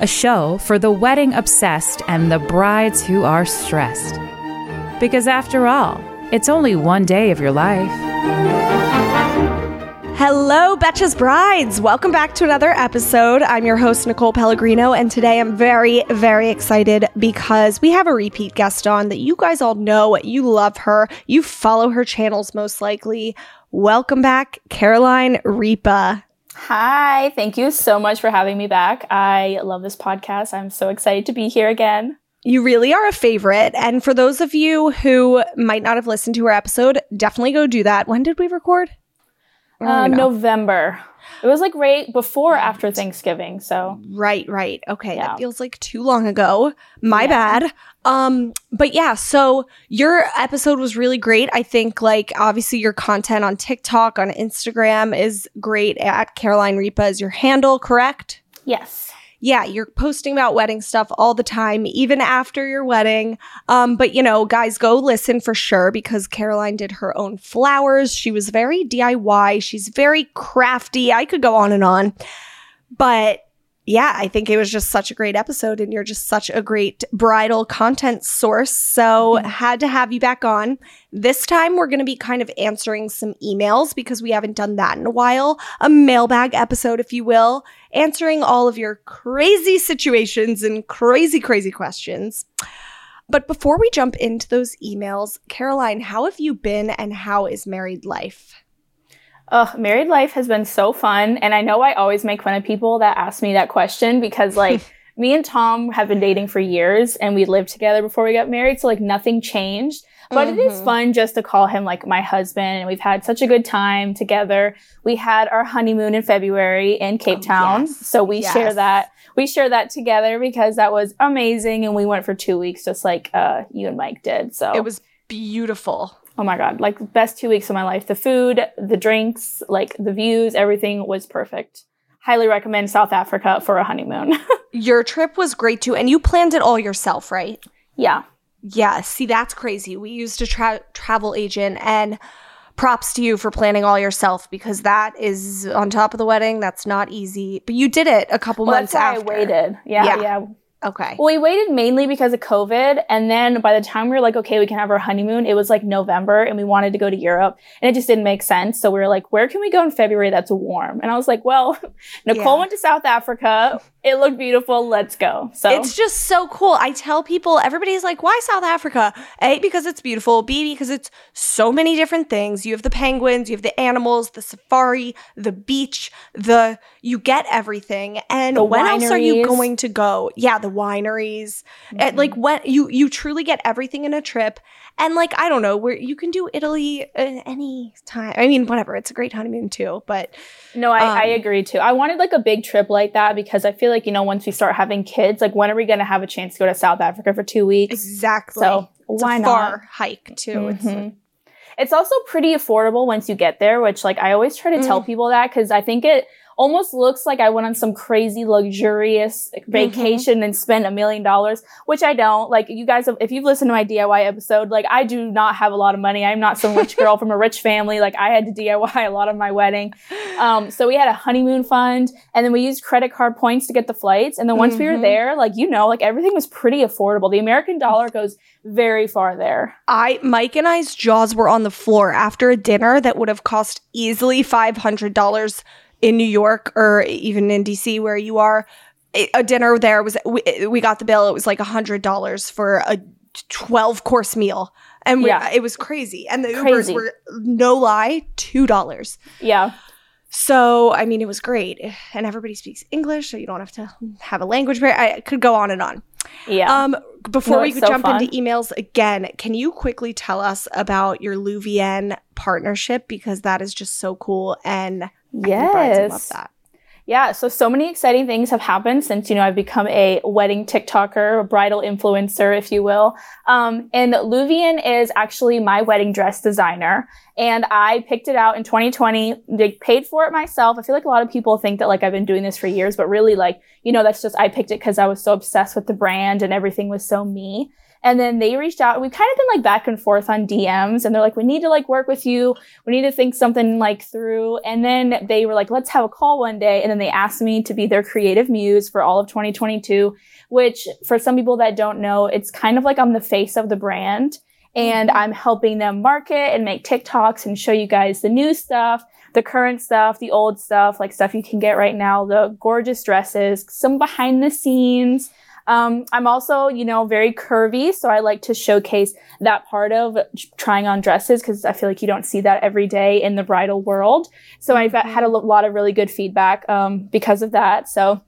a show for the wedding obsessed and the brides who are stressed. Because after all, it's only one day of your life. Hello, Betches Brides. Welcome back to another episode. I'm your host, Nicole Pellegrino, and today I'm very, very excited because we have a repeat guest on that you guys all know. You love her. You follow her channels most likely. Welcome back, Caroline Ripa. Hi, thank you so much for having me back. I love this podcast. I'm so excited to be here again. You really are a favorite. And for those of you who might not have listened to her episode, definitely go do that. When did we record? Um, even. November. It was like right before or after Thanksgiving. So Right, right. Okay, Yeah. that feels like too long ago. My Yeah. bad. Um, but yeah, so your episode was really great. I think like obviously your content on TikTok, on Instagram is great at Caroline Ripa is your handle, correct? yes. Yeah, you're posting about wedding stuff all the time, even after your wedding. Um, but you know, guys, go listen for sure because Caroline did her own flowers. She was very DIY. She's very crafty. I could go on and on. But yeah, I think it was just such a great episode, and you're just such a great bridal content source. So, mm-hmm. had to have you back on. This time, we're going to be kind of answering some emails because we haven't done that in a while. A mailbag episode, if you will, answering all of your crazy situations and crazy, crazy questions. But before we jump into those emails, Caroline, how have you been and how is married life? Ugh, married life has been so fun. And I know I always make fun of people that ask me that question because like me and Tom have been dating for years and we lived together before we got married. So like nothing changed. But it is Mhm. fun just to call him like my husband and we've had such a good time together. We had our honeymoon in February in Cape Oh, Town. yes. So we share that. We share that together because that was amazing and we went for 2 weeks just like uh you and Mike did. So It was beautiful. Oh my god, like best two weeks of my life. The food, the drinks, like the views, everything was perfect. Highly recommend South Africa for a honeymoon. Your trip was great too, and you planned it all yourself, right? yeah. Yeah, see, that's crazy. We used a tra- travel agent, and props to you for planning all yourself because that is on top of the wedding. That's not easy, but you did it a couple Well, months that's why after. I waited. Yeah, Yeah. yeah. Okay. Well, we waited mainly because of COVID. And then by the time we were like, okay, we can have our honeymoon, it was like November and we wanted to go to Europe and it just didn't make sense. So we were like, where can we go in February that's warm? And I was like, well, Nicole Yeah. went to South Africa. It looked beautiful. Let's go. So It's just so cool. I tell people, everybody's like, why South Africa? A, because it's beautiful. B, because it's so many different things. You have the penguins, you have the animals, the safari, the beach, the, you get everything. And The when else are you going to go? Yeah, the wineries. Mm-hmm. Like when you, you truly get everything in a trip. And like, I don't know, where you can do Italy any time. I mean, whatever. It's a great honeymoon too, but No, I, I Um, agree too. I wanted like a big trip like that because I feel like, you know, once we start having kids, like when are we going to have a chance to go to South Africa for two weeks? exactly. So it's why a not? far hike too. It's Mhm. It's also pretty affordable once you get there, which like I always try to tell Mm. people that because I think it almost looks like I went on some crazy luxurious Mm-hmm. vacation and spent a million dollars, which I don't. Like you guys, have, if you've listened to my DIY episode, like I do not have a lot of money. I'm not some rich girl from a rich family. Like I had to DIY a lot of my wedding. Um, so we had a honeymoon fund and then we used credit card points to get the flights. And then once we were Mhm. there, like, you know, like everything was pretty affordable. The American dollar goes very far there. I Mike and I's jaws were on the floor after a dinner that would have cost easily five hundred dollars in New York or even in DC where you are. A dinner there was we, we got the bill. It was like a hundred dollars for a twelve course meal, and we, Yeah. it was crazy. And the Crazy. Ubers were no lie two dollars. Yeah. So I mean, it was great, and everybody speaks English, so you don't have to have a language barrier. I could go on and on. Yeah. Um, before No, we so jump fun. into emails again, can you quickly tell us about your Louvienne partnership because that is just so cool and would love yes. that. Yeah, so so many exciting things have happened since you know I've become a wedding TikToker, a bridal influencer, if you will. Um, and Louvienne is actually my wedding dress designer, and I picked it out in 2020. They paid for it myself. I feel like a lot of people think that like I've been doing this for years, but really like you know that's just I picked it because I was so obsessed with the brand and everything was so me. And then they reached out. We've kind of been like back and forth on DMs, and they're like, "We need to like work with you. We need to think something like through." And then they were like, "Let's have a call one day." And then they asked me to be their creative muse for all of 2022. Which, for some people that don't know, it's kind of like I'm the face of the brand, and mm-hmm. I'm helping them market and make TikToks and show you guys the new stuff, the current stuff, the old stuff, like stuff you can get right now, the gorgeous dresses, some behind the scenes. Um, I'm also, you know, very curvy, so I like to showcase that part of trying on dresses because I feel like you don't see that every day in the bridal world. So I've had a lot of really good feedback um, because of that. So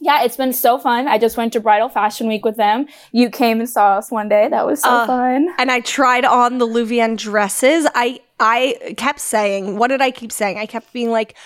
yeah, it's been so fun. I just went to Bridal Fashion Week with them. You came and saw us one day. That was so Uh, fun. And I tried on the Louvienne dresses. I I kept saying, what did I keep saying? I kept being like,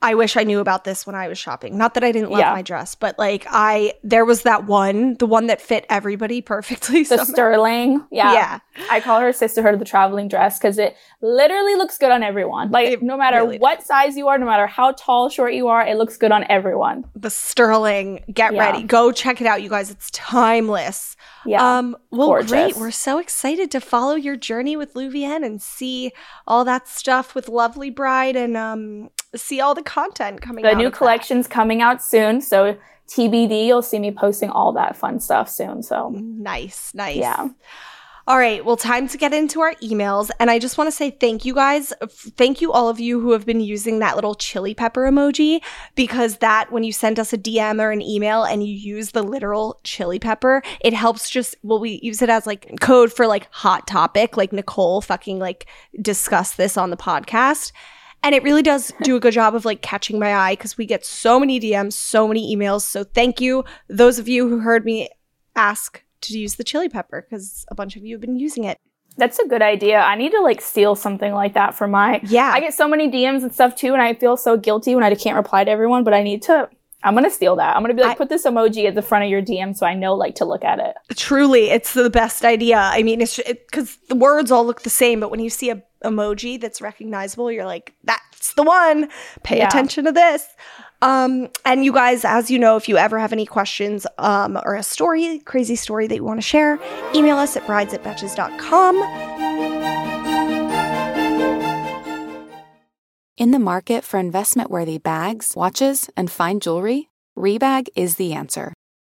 I wish I knew about this when I was shopping. Not that I didn't love Yeah. my dress, but like I there was that one, the one that fit everybody perfectly. The somehow. Sterling. Yeah. Yeah. I call her sisterhood of the traveling dress because it literally looks good on everyone. Like It no matter really what size you are, no matter how tall, short you are, it looks good on everyone. the sterling. Get Yeah. ready. Go check it out, you guys. It's timeless. Yeah. Um, well, gorgeous. great. We're so excited to follow your journey with Louvienne and see all that stuff with Lovely Bride and um, see all the content coming the new of that. collection's coming out soon, so TBD. You'll see me posting all that fun stuff soon. So Nice, nice. Yeah. All right, well, time to get into our emails. And I just want to say thank you guys. Thank you, all of you who have been using that little chili pepper emoji, because that, when you send us a DM or an email and you use the literal chili pepper, it helps just, well, we use it as like code for like hot topic, like Nicole fucking like discuss this on the podcast. And it really does do a good job of like catching my eye because we get so many DMs, so many emails. So thank you, those of you who heard me ask to use the chili pepper because a bunch of you have been using it. that's a good idea. I need to like steal something like that for my. Yeah. I get so many DMs and stuff too, and I feel so guilty when I can't reply to everyone. But I need to. I'm gonna steal that. I'm gonna be like, I- put this emoji at the front of your DM so I know like to look at it. Truly, it's the best idea. I mean, it's because the words all look the same, but when you see a emoji that's recognizable, you're like, that's the one. Pay Yeah. attention to this. Um, and you guys, as you know, if you ever have any questions um, or a story, crazy story that you want to share, email us at brides at betches.com. In the market for investment worthy bags, watches, and fine jewelry, Rebag is the answer.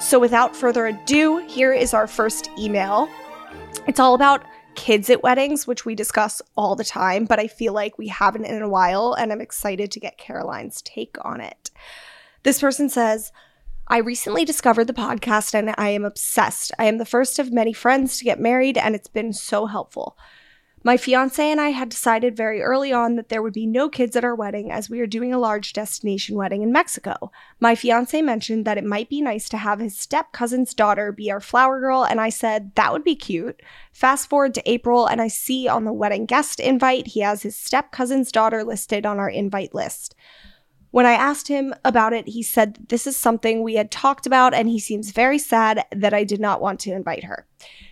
So, without further ado, here is our first email. It's all about kids at weddings, which we discuss all the time, but I feel like we haven't in a while, and I'm excited to get Caroline's take on it. This person says, I recently discovered the podcast and I am obsessed. I am the first of many friends to get married, and it's been so helpful. My fiance and I had decided very early on that there would be no kids at our wedding as we are doing a large destination wedding in Mexico. My fiance mentioned that it might be nice to have his step cousin's daughter be our flower girl, and I said that would be cute. Fast forward to April, and I see on the wedding guest invite he has his step cousin's daughter listed on our invite list. When I asked him about it, he said this is something we had talked about, and he seems very sad that I did not want to invite her.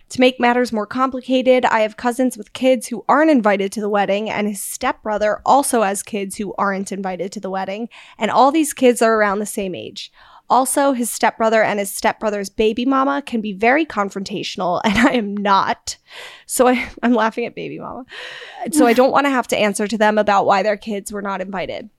To make matters more complicated, I have cousins with kids who aren't invited to the wedding, and his stepbrother also has kids who aren't invited to the wedding, and all these kids are around the same age. Also, his stepbrother and his stepbrother's baby mama can be very confrontational, and I am not. So I, I'm laughing at baby mama. So I don't want to have to answer to them about why their kids were not invited.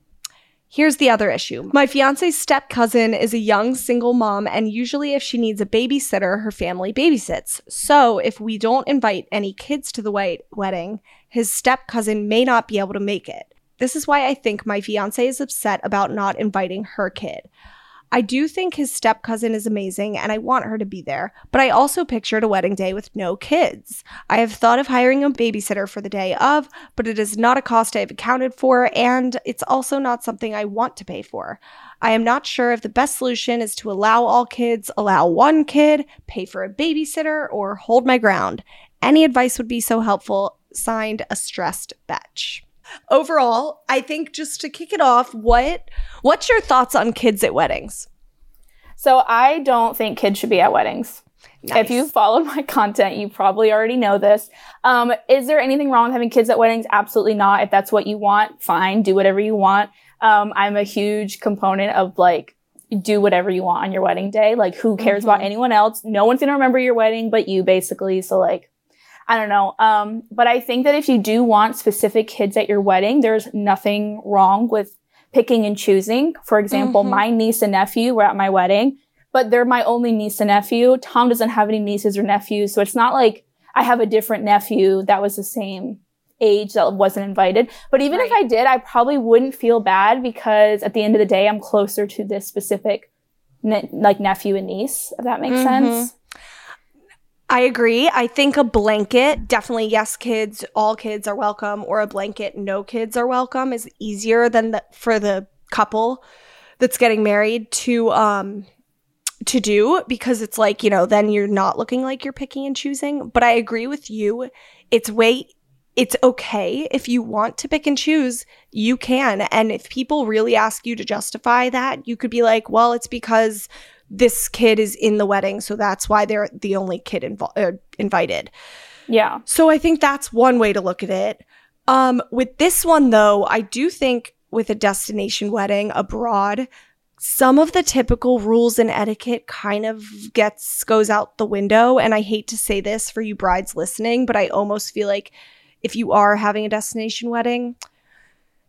Here's the other issue. My fiance's step cousin is a young single mom, and usually, if she needs a babysitter, her family babysits. So, if we don't invite any kids to the white wedding, his step cousin may not be able to make it. This is why I think my fiance is upset about not inviting her kid. I do think his step cousin is amazing and I want her to be there, but I also pictured a wedding day with no kids. I have thought of hiring a babysitter for the day of, but it is not a cost I have accounted for and it's also not something I want to pay for. I am not sure if the best solution is to allow all kids, allow one kid, pay for a babysitter, or hold my ground. Any advice would be so helpful. Signed, a stressed betch overall, I think just to kick it off, what what's your thoughts on kids at weddings? So I don't think kids should be at weddings. Nice. If you followed my content, you probably already know this. Um, is there anything wrong with having kids at weddings? Absolutely not. If that's what you want, fine, do whatever you want. Um, I'm a huge component of like, do whatever you want on your wedding day. Like, who cares mm-hmm. about anyone else? No one's gonna remember your wedding but you, basically. So, like, I don't know. Um, but I think that if you do want specific kids at your wedding, there's nothing wrong with picking and choosing. For example, mm-hmm. my niece and nephew were at my wedding, but they're my only niece and nephew. Tom doesn't have any nieces or nephews. So it's not like I have a different nephew that was the same age that wasn't invited. But even right. if I did, I probably wouldn't feel bad because at the end of the day, I'm closer to this specific ne- like nephew and niece, if that makes mm-hmm. sense. I agree. I think a blanket, definitely yes, kids, all kids are welcome, or a blanket, no kids are welcome, is easier than the, for the couple that's getting married to um to do because it's like you know then you're not looking like you're picking and choosing. But I agree with you. It's way it's okay if you want to pick and choose, you can. And if people really ask you to justify that, you could be like, well, it's because this kid is in the wedding, so that's why they're the only kid invo- uh, invited. Yeah. So I think that's one way to look at it. Um, with this one though, I do think with a destination wedding abroad, some of the typical rules and etiquette kind of gets goes out the window and I hate to say this for you brides listening, but I almost feel like if you are having a destination wedding,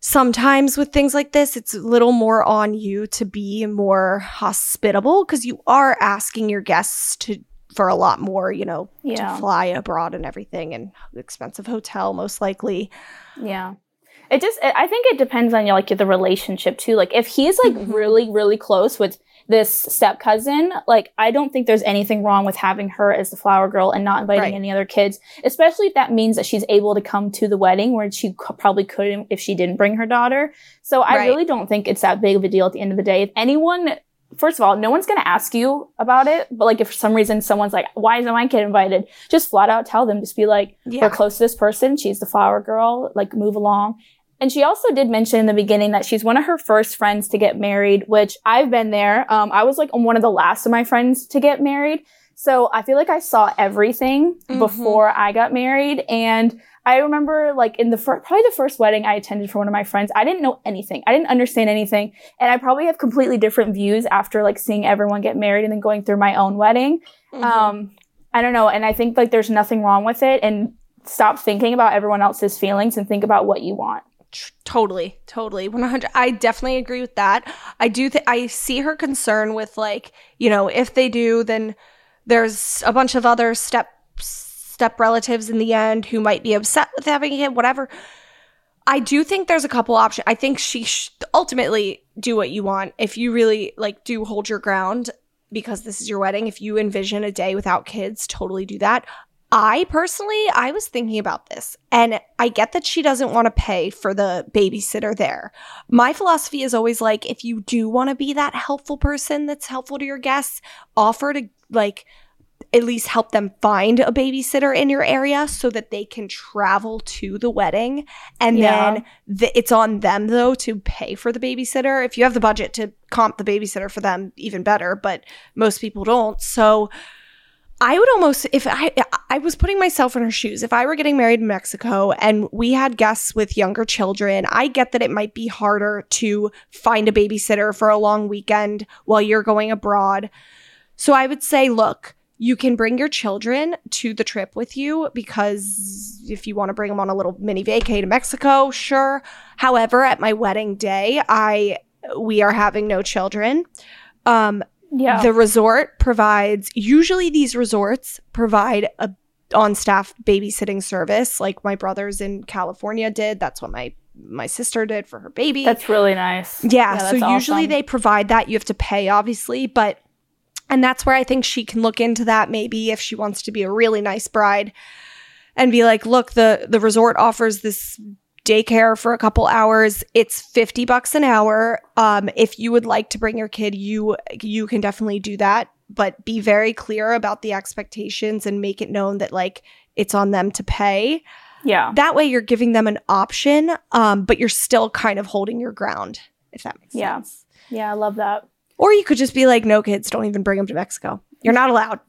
sometimes with things like this, it's a little more on you to be more hospitable because you are asking your guests to for a lot more, you know, yeah. to fly abroad and everything and expensive hotel most likely. Yeah. It just I think it depends on you like the relationship too. Like if he's like mm-hmm. really really close with this step cousin, like I don't think there's anything wrong with having her as the flower girl and not inviting right. any other kids, especially if that means that she's able to come to the wedding where she c- probably couldn't if she didn't bring her daughter. So I right. really don't think it's that big of a deal at the end of the day. If anyone first of all, no one's going to ask you about it. But like, if for some reason someone's like, why isn't my kid invited? Just flat out tell them, just be like, yeah. we're close to this person. She's the flower girl. Like, move along. And she also did mention in the beginning that she's one of her first friends to get married, which I've been there. Um, I was like one of the last of my friends to get married. So I feel like I saw everything mm-hmm. before I got married. And I remember like in the first, probably the first wedding I attended for one of my friends, I didn't know anything. I didn't understand anything. And I probably have completely different views after like seeing everyone get married and then going through my own wedding. Mm-hmm. Um, I don't know. And I think like there's nothing wrong with it. And stop thinking about everyone else's feelings and think about what you want. Totally, totally, one hundred. I definitely agree with that. I do. I see her concern with like you know if they do, then there's a bunch of other step step relatives in the end who might be upset with having him. Whatever. I do think there's a couple options. I think she sh- ultimately do what you want. If you really like do hold your ground because this is your wedding, if you envision a day without kids, totally do that. I personally, I was thinking about this and I get that she doesn't want to pay for the babysitter there. My philosophy is always like, if you do want to be that helpful person that's helpful to your guests, offer to like at least help them find a babysitter in your area so that they can travel to the wedding. And Yeah. then th- it's on them though to pay for the babysitter. If you have the budget to comp the babysitter for them, even better, but most people don't. So, I would almost if I I was putting myself in her shoes. If I were getting married in Mexico and we had guests with younger children, I get that it might be harder to find a babysitter for a long weekend while you're going abroad. So I would say, look, you can bring your children to the trip with you because if you want to bring them on a little mini vacay to Mexico, sure. However, at my wedding day, I we are having no children. Um, Yeah. the resort provides usually these resorts provide a on staff babysitting service like my brothers in California did. That's what my my sister did for her baby. that's really nice. yeah, so usually awesome. they provide that. You have to pay obviously, but and that's where I think she can look into that maybe if she wants to be a really nice bride and be like, "Look, the the resort offers this daycare for a couple hours. It's 50 bucks an hour. Um, if you would like to bring your kid, you you can definitely do that, but be very clear about the expectations and make it known that like it's on them to pay. Yeah. That way you're giving them an option, um, but you're still kind of holding your ground, if that makes Yeah. sense. Yeah, Yeah. I love that. Or you could just be like, no kids, don't even bring them to Mexico. You're not allowed.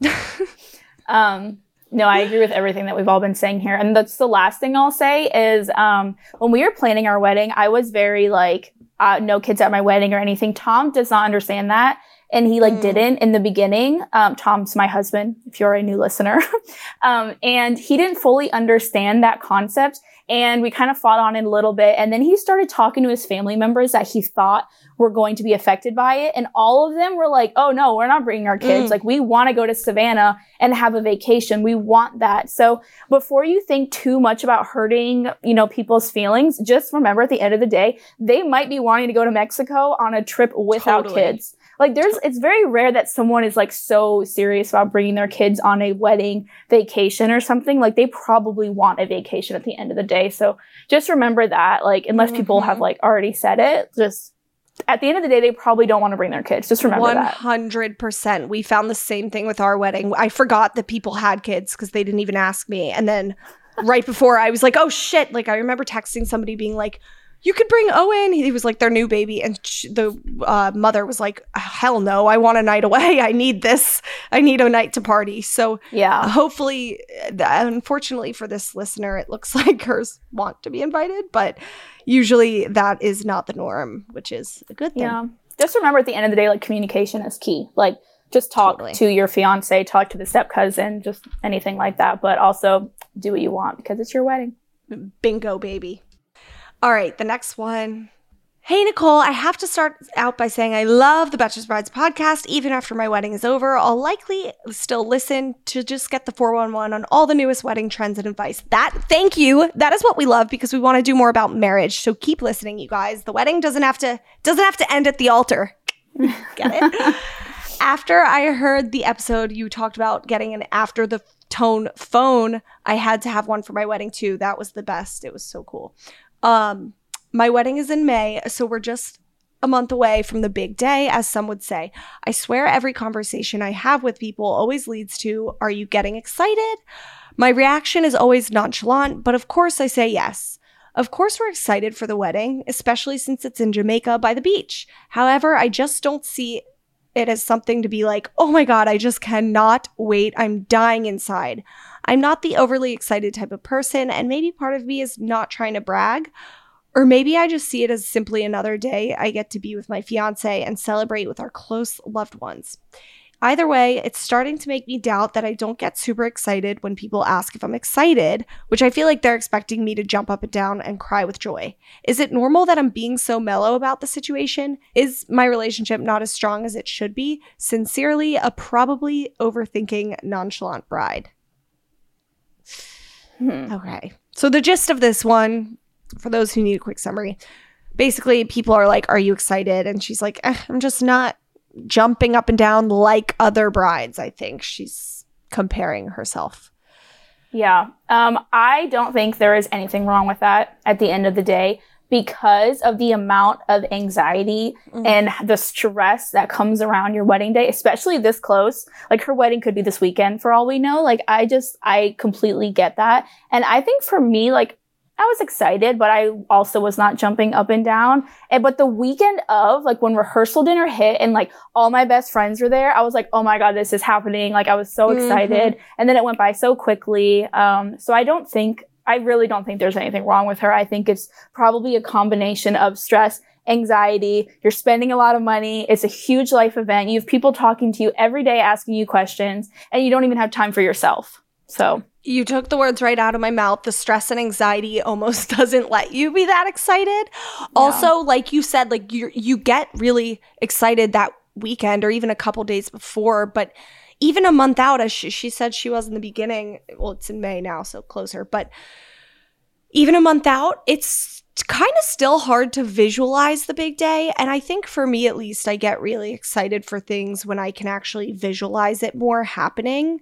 Um, no, I agree with everything that we've all been saying here. And that's the last thing I'll say is um, when we were planning our wedding, I was very like, uh, no kids at my wedding or anything. Tom does not understand that. And he like Mm. didn't in the beginning. Um, Tom's my husband, if you're a new listener. um, and he didn't fully understand that concept. And we kind of fought on it a little bit. And then he started talking to his family members that he thought were going to be affected by it. And all of them were like, oh no, we're not bringing our kids. Mm. Like we want to go to Savannah and have a vacation. We want that. So before you think too much about hurting, you know, people's feelings, just remember at the end of the day, they might be wanting to go to Mexico on a trip without Totally. kids. Like there's, it's very rare that someone is like so serious about bringing their kids on a wedding vacation or something. Like they probably want a vacation at the end of the day. So just remember that, like, unless people Mhm. have like already said it, just at the end of the day, they probably don't want to bring their kids. Just remember One that. hundred percent. We found the same thing with our wedding. I forgot that people had kids because they didn't even ask me. And then right before I was like, oh shit. Like I remember texting somebody being like, you could bring Owen. He was like their new baby. And sh- the uh, mother was like, hell no. I want a night away. I need this. I need a night to party. So Yeah. hopefully, uh, unfortunately for this listener, it looks like hers want to be invited. But usually that is not the norm, which is a good thing. Yeah. Just remember at the end of the day, like communication is key. Like just talk Totally. to your fiance, talk to the step cousin, just anything like that. But also do what you want because it's your wedding. Bingo, baby. All right, the next one. Hey, Nicole, I have to start out by saying I love the Betches Brides podcast. Even after my wedding is over, I'll likely still listen to just get the 411 on all the newest wedding trends and advice. That, thank you. That is what we love because we want to do more about marriage. So keep listening, you guys. The wedding doesn't have to doesn't have to end at the altar. Get it? after I heard the episode, you talked about getting an after the tone phone. I had to have one for my wedding too. That was the best. It was so cool. Um, my wedding is in May, so we're just a month away from the big day, as some would say. I swear every conversation I have with people always leads to, Are you getting excited? My reaction is always nonchalant, but of course I say yes. Of course, we're excited for the wedding, especially since it's in Jamaica by the beach. However, I just don't see it as something to be like, oh my God, I just cannot wait. I'm dying inside. I'm not the overly excited type of person, and maybe part of me is not trying to brag. Or maybe I just see it as simply another day I get to be with my fiance and celebrate with our close loved ones. Either way, it's starting to make me doubt that I don't get super excited when people ask if I'm excited, which I feel like they're expecting me to jump up and down and cry with joy. Is it normal that I'm being so mellow about the situation? Is my relationship not as strong as it should be? Sincerely, a probably overthinking, nonchalant bride. Hmm. Okay. So, the gist of this one, for those who need a quick summary, basically, people are like, Are you excited? And she's like, eh, I'm just not jumping up and down like other brides. I think she's comparing herself. Yeah. Um, I don't think there is anything wrong with that at the end of the day because of the amount of anxiety Mm. and the stress that comes around your wedding day, especially this close. Like her wedding could be this weekend for all we know. Like I just, I completely get that. And I think for me, like I was excited, but I also was not jumping up and down. And but the weekend of, like when rehearsal dinner hit and like all my best friends were there, I was like, oh my God, this is happening. Like I was so Mhm. excited. And then it went by so quickly. Um, so I don't think, I really don't think there's anything wrong with her. I think it's probably a combination of stress, anxiety. You're spending a lot of money. It's a huge life event. You have people talking to you every day, asking you questions, and you don't even have time for yourself. So You took the words right out of my mouth. The stress and anxiety almost doesn't let you be that excited. Also, like you said, like you you get really excited that weekend or even a couple days before, but even a month out, as she, she said she was in the beginning. Well, it's in May now, so closer. But even a month out, it's kind of still hard to visualize the big day. And I think for me, at least, I get really excited for things when I can actually visualize it more happening.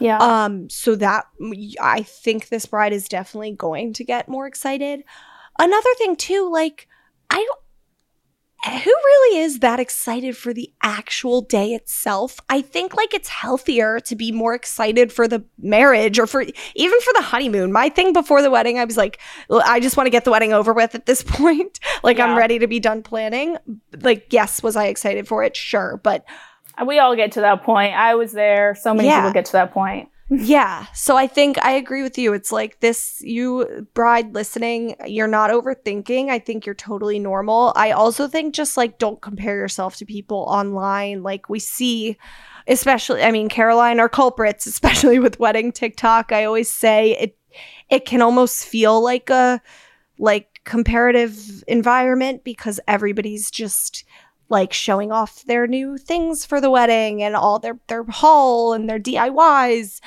yeah. Um, so that I think this bride is definitely going to get more excited. Another thing too, like I don't who really is that excited for the actual day itself? I think like it's healthier to be more excited for the marriage or for even for the honeymoon. My thing before the wedding, I was like, I just want to get the wedding over with at this point. like I'm ready to be done planning. Like, yes, was I excited for it? Sure, but we all get to that point. I was there. So many Yeah. people get to that point. Yeah. So I think I agree with you. It's like this, you bride listening, you're not overthinking. I think you're totally normal. I also think just like don't compare yourself to people online. Like we see, especially, I mean, Caroline are culprits, especially with wedding TikTok. I always say it, it can almost feel like a, like comparative environment because everybody's just like showing off their new things for the wedding and all their their haul and their DIYs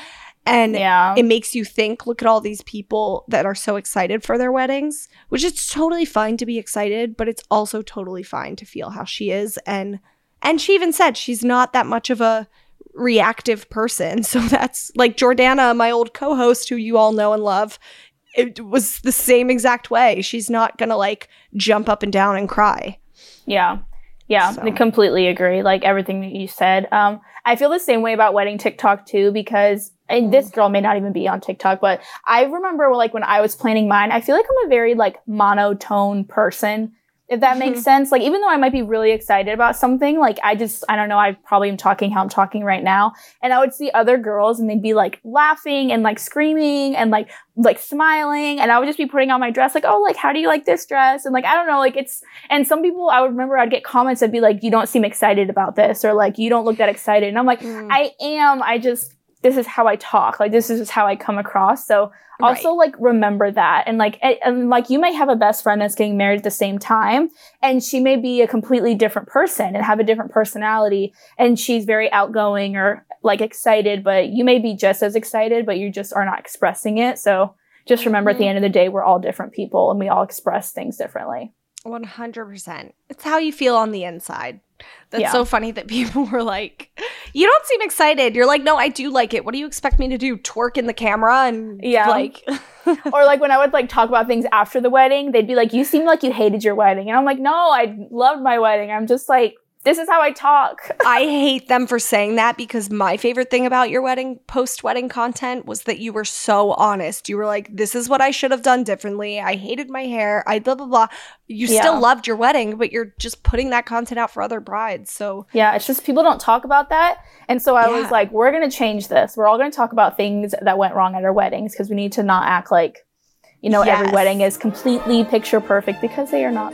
and Yeah. it makes you think look at all these people that are so excited for their weddings which it's totally fine to be excited but it's also totally fine to feel how she is. And and she even said she's not that much of a reactive person. So that's like Jordana my old co-host who you all know and love it was the same exact way. She's not gonna like jump up and down and cry. Yeah. Yeah, So. I completely agree. Like everything that you said. Um, I feel the same way about wedding TikTok too, because and this girl may not even be on TikTok, but I remember like when I was planning mine, I feel like I'm a very like monotone person. If that makes sense. Like even though I might be really excited about something, like I just I don't know, I probably am talking how I'm talking right now. And I would see other girls and they'd be like laughing and like screaming and like like smiling and I would just be putting on my dress like, oh like how do you like this dress? And like I don't know, like it's and some people I would remember I'd get comments that'd be like, you don't seem excited about this or like you don't look that excited. And I'm like, Mm. I am. I just this is how I talk. Like this is just how I come across. So also like remember that and like and, and like you may have a best friend that's getting married at the same time and she may be a completely different person and have a different personality and she's very outgoing or like excited but you may be just as excited but you just are not expressing it so just remember at the mm-hmm. end of the day we're all different people and we all express things differently 100%. It's how you feel on the inside. That's Yeah. so funny that people were like, You don't seem excited. You're like, No, I do like it. What do you expect me to do? Twerk in the camera? And Yeah. like, or like when I would like talk about things after the wedding, they'd be like, "You seem like you hated your wedding," and I'm like, "No, I loved my wedding. I'm just like, this is how I talk." I hate them for saying that because my favorite thing about your wedding, post wedding content was that you were so honest. You were like, This is what I should have done differently. I hated my hair. I blah, blah, blah. You Yeah. still loved your wedding, but you're just putting that content out for other brides. So, Yeah, it's just people don't talk about that. And so I Yeah. was like, we're going to change this. We're all going to talk about things that went wrong at our weddings because we need to not act like, you know, every wedding is completely picture perfect because they are not.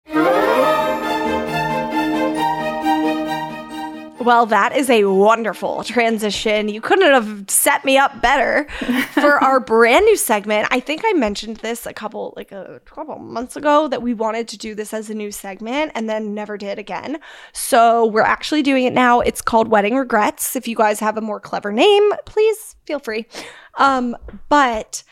Well, that is a wonderful transition. You couldn't have set me up better for our brand new segment. I think I mentioned this a couple like a couple months ago that we wanted to do this as a new segment and then never did again. So, we're actually doing it now. It's called Wedding Regrets. If you guys have a more clever name, please feel free. Um, but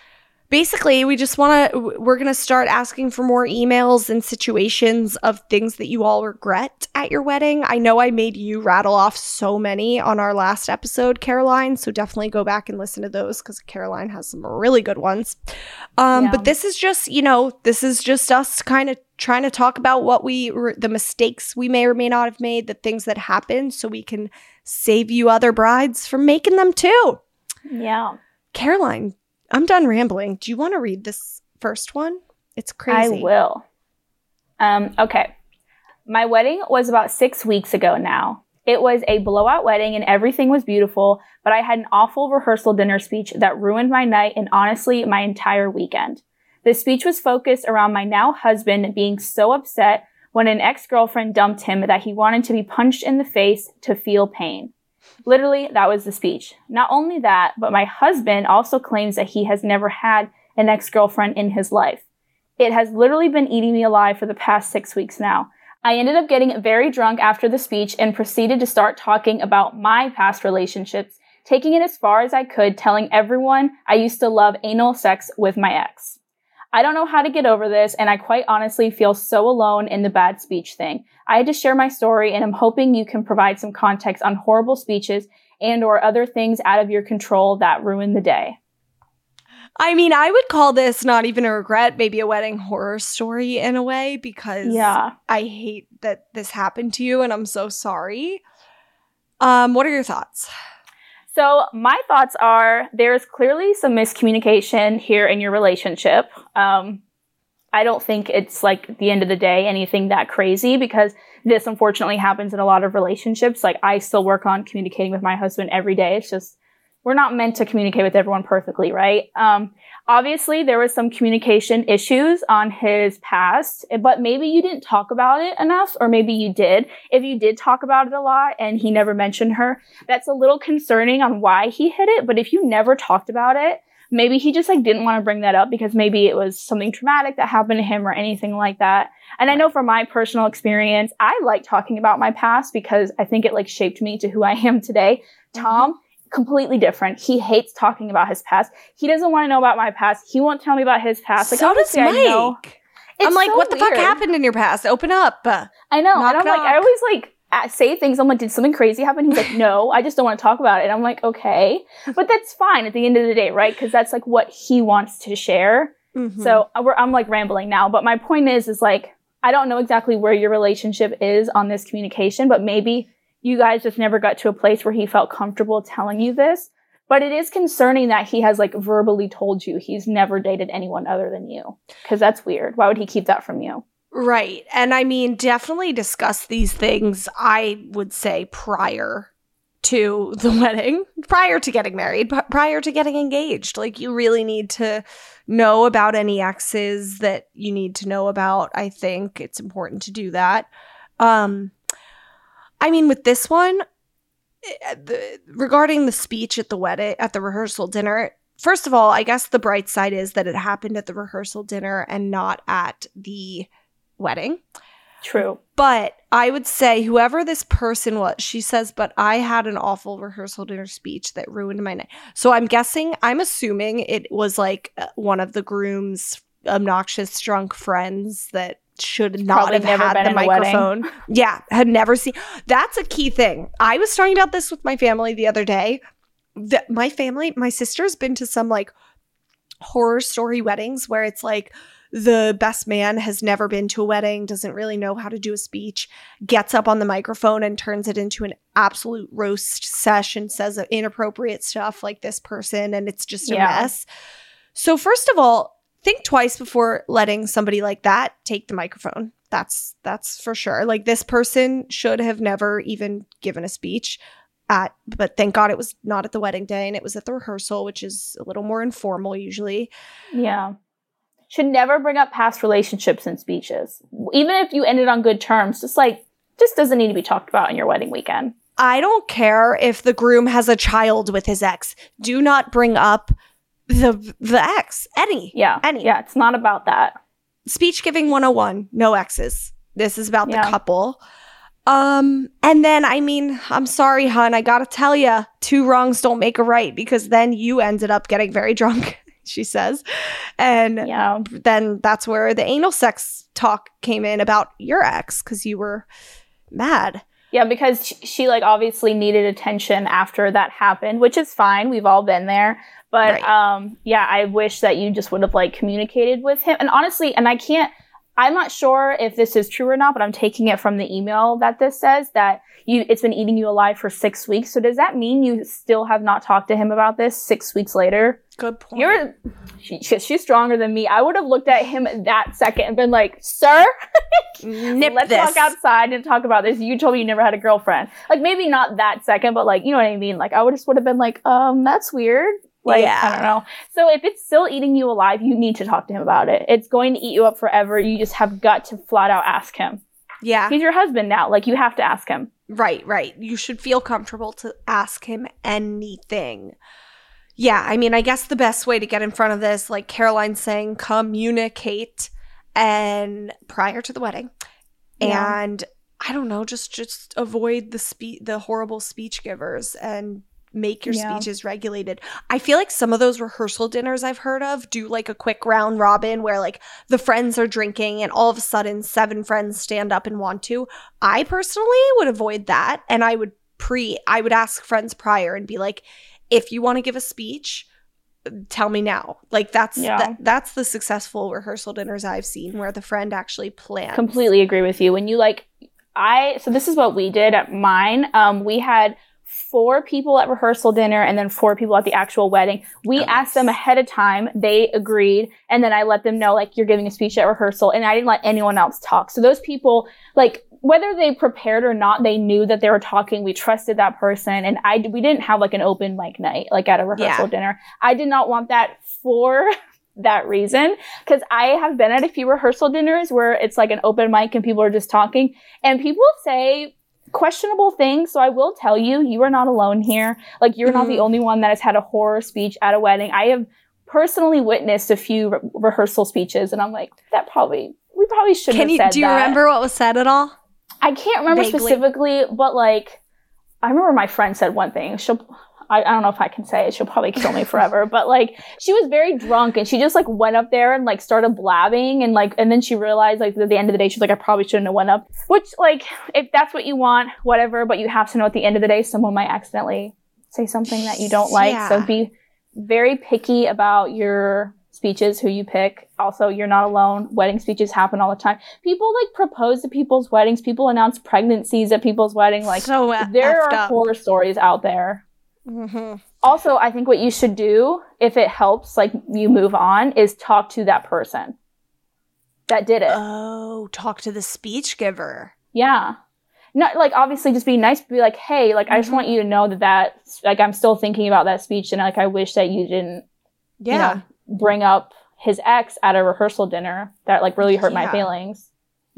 basically we just want to we're going to start asking for more emails and situations of things that you all regret at your wedding i know i made you rattle off so many on our last episode caroline so definitely go back and listen to those because caroline has some really good ones um, Yeah. but this is just you know this is just us kind of trying to talk about what we re- the mistakes we may or may not have made the things that happened so we can save you other brides from making them too Yeah. Caroline, I'm done rambling. Do you want to read this first one? It's crazy. I will. Um, okay. My wedding was about six weeks ago now. It was a blowout wedding and everything was beautiful, but I had an awful rehearsal dinner speech that ruined my night and honestly my entire weekend. The speech was focused around my now husband being so upset when an ex-girlfriend dumped him that he wanted to be punched in the face to feel pain. Literally, that was the speech. Not only that, but my husband also claims that he has never had an ex-girlfriend in his life. It has literally been eating me alive for the past six weeks now. I ended up getting very drunk after the speech and proceeded to start talking about my past relationships, taking it as far as I could, telling everyone I used to love anal sex with my ex. I don't know how to get over this, and I quite honestly feel so alone in the bad speech thing. I had to share my story, and I'm hoping you can provide some context on horrible speeches and or other things out of your control that ruin the day. I mean, I would call this not even a regret, maybe a wedding horror story in a way, because Yeah. I hate that this happened to you and I'm so sorry. Um, what are your thoughts? So, my thoughts are there's clearly some miscommunication here in your relationship. Um, I don't think it's like the end of the day anything that crazy because this unfortunately happens in a lot of relationships. Like, I still work on communicating with my husband every day. It's just, we're not meant to communicate with everyone perfectly, right? Um, obviously, there was some communication issues on his past, but maybe you didn't talk about it enough, or maybe you did. If you did talk about it a lot and he never mentioned her, that's a little concerning on why he hid it. But if you never talked about it, maybe he just like didn't want to bring that up because maybe it was something traumatic that happened to him or anything like that. And I know from my personal experience, I like talking about my past because I think it like shaped me to who I am today. Tom, completely different. He hates talking about his past. He doesn't want to know about my past. He won't tell me about his past. Like so does. Mike. I'm like, so what the fuck happened in your past? Open up. I know. Knock, and I'm like, I always like say things. I'm like, did something crazy happen? He's like, no, I just don't want to talk about it. And I'm like, okay, but that's fine at the end of the day, right? Because that's like what he wants to share. mhm. So uh, we're, I'm like rambling now, but my point is, is like, I don't know exactly where your relationship is on this communication, but maybe you guys just never got to a place where he felt comfortable telling you this. But it is concerning that he has like verbally told you he's never dated anyone other than you. Cause that's weird. Why would he keep that from you? Right. And I mean, definitely discuss these things, I would say, prior to the wedding, prior to getting married, prior to getting engaged. Like, you really need to know about any exes that you need to know about. I think it's important to do that. Um, I mean, with this one, eh, the, regarding the speech at the wedding, at the rehearsal dinner, first of all, I guess the bright side is that it happened at the rehearsal dinner and not at the wedding. True. But I would say whoever this person was, she says, but I had an awful rehearsal dinner speech that ruined my night. So I'm guessing, I'm assuming it was like uh, one of the groom's obnoxious drunk friends that should not Probably have never had the in a wedding. microphone. Yeah, had never seen. That's a key thing. I was talking about this with my family the other day. That my family, my sister's been to some like horror story weddings where it's like the best man has never been to a wedding, doesn't really know how to do a speech, gets up on the microphone and turns it into an absolute roast session, says inappropriate stuff like this person, and it's just a Yeah. mess. So, first of all, think twice before letting somebody like that take the microphone. That's that's for sure. Like this person should have never even given a speech at but thank God it was not at the wedding day and it was at the rehearsal, which is a little more informal usually. Yeah. Should never bring up past relationships in speeches. Even if you ended on good terms, just like, just doesn't need to be talked about in your wedding weekend. I don't care if the groom has a child with his ex. Do not bring up the the ex. Any. Yeah. Any. Yeah. It's not about that. Speech giving 101, no exes. This is about Yeah. the couple. Um, and then I mean, I'm sorry, hun, I gotta tell you, two wrongs don't make a right because then you ended up getting very drunk, she says. And Yeah. then that's where the anal sex talk came in about your ex because you were mad. Yeah, because she, she like obviously needed attention after that happened, which is fine. We've all been there. But Right. um yeah, I wish that you just would have like communicated with him. And honestly, and I can't I'm not sure if this is true or not, but I'm taking it from the email that this says that you it's been eating you alive for 6 weeks. So does that mean you still have not talked to him about this 6 weeks later? Good point. You're she, she- she's stronger than me. I would have looked at him that second and been like, "Sir, Nip let's this. walk outside and talk about this. You told me you never had a girlfriend. Like maybe not that second, but like you know what I mean. Like I would just would have been like, um, that's weird. Like Yeah. I don't know. So if it's still eating you alive, you need to talk to him about it. It's going to eat you up forever. You just have got to flat out ask him. Yeah. He's your husband now. Like you have to ask him. Right, right. You should feel comfortable to ask him anything. Yeah, I mean, I guess the best way to get in front of this, like Caroline's saying, communicate and prior to the wedding. Yeah. And I don't know, just just avoid the spe- the horrible speech givers and make your Yeah. speeches regulated. I feel like some of those rehearsal dinners I've heard of do like a quick round robin where like the friends are drinking and all of a sudden seven friends stand up and want to. I personally would avoid that and I would pre I would ask friends prior and be like if you want to give a speech tell me now. Like that's Yeah. that, that's the successful rehearsal dinners I've seen where the friend actually plans. completely agree with you when you like i so this is what we did at mine um we had four people at rehearsal dinner and then four people at the actual wedding. We Oh, asked them ahead of time. They agreed. And then i let them know like you're giving a speech at rehearsal. And i didn't let anyone else talk. So those people like whether they prepared or not they knew that they were talking. We trusted that person. And i we didn't have like an open mic night like at a rehearsal Yeah. dinner. I did not want that for that reason because I have been at a few rehearsal dinners where it's like an open mic and people are just talking. And people say questionable things. So I will tell you, you are not alone here. Like you're not the Mhm. only one that has had a horror speech at a wedding. I have personally witnessed a few re- rehearsal speeches and I'm like, that probably, we probably shouldn't Can have you said do you that. remember what was said at all? I can't remember Vaguely. specifically, but like, I remember my friend said one thing. She'll, I, I don't know if I can say it. She'll probably kill me forever. but like, she was very drunk and she just like went up there and like started blabbing and like, and then she realized like at the end of the day, she's like, I probably shouldn't have went up. Which like, if that's what you want, whatever. But you have to know at the end of the day, someone might accidentally say something that you don't like. So be very picky about your speeches, who you pick. Also, you're not alone. Wedding speeches happen all the time. People like propose to people's weddings. People announce pregnancies at people's weddings. Like so uh, there are up. horror stories out there. Mhm. Also, I think what you should do if it helps, like you move on, is talk to that person that did it. Oh, talk to the speech giver. Yeah. Not like obviously just be nice, be like, hey, like I just Mhm. want you to know that that like I'm still thinking about that speech, and like I wish that you didn't Yeah. you know, bring up his ex at a rehearsal dinner that like really hurt my feelings.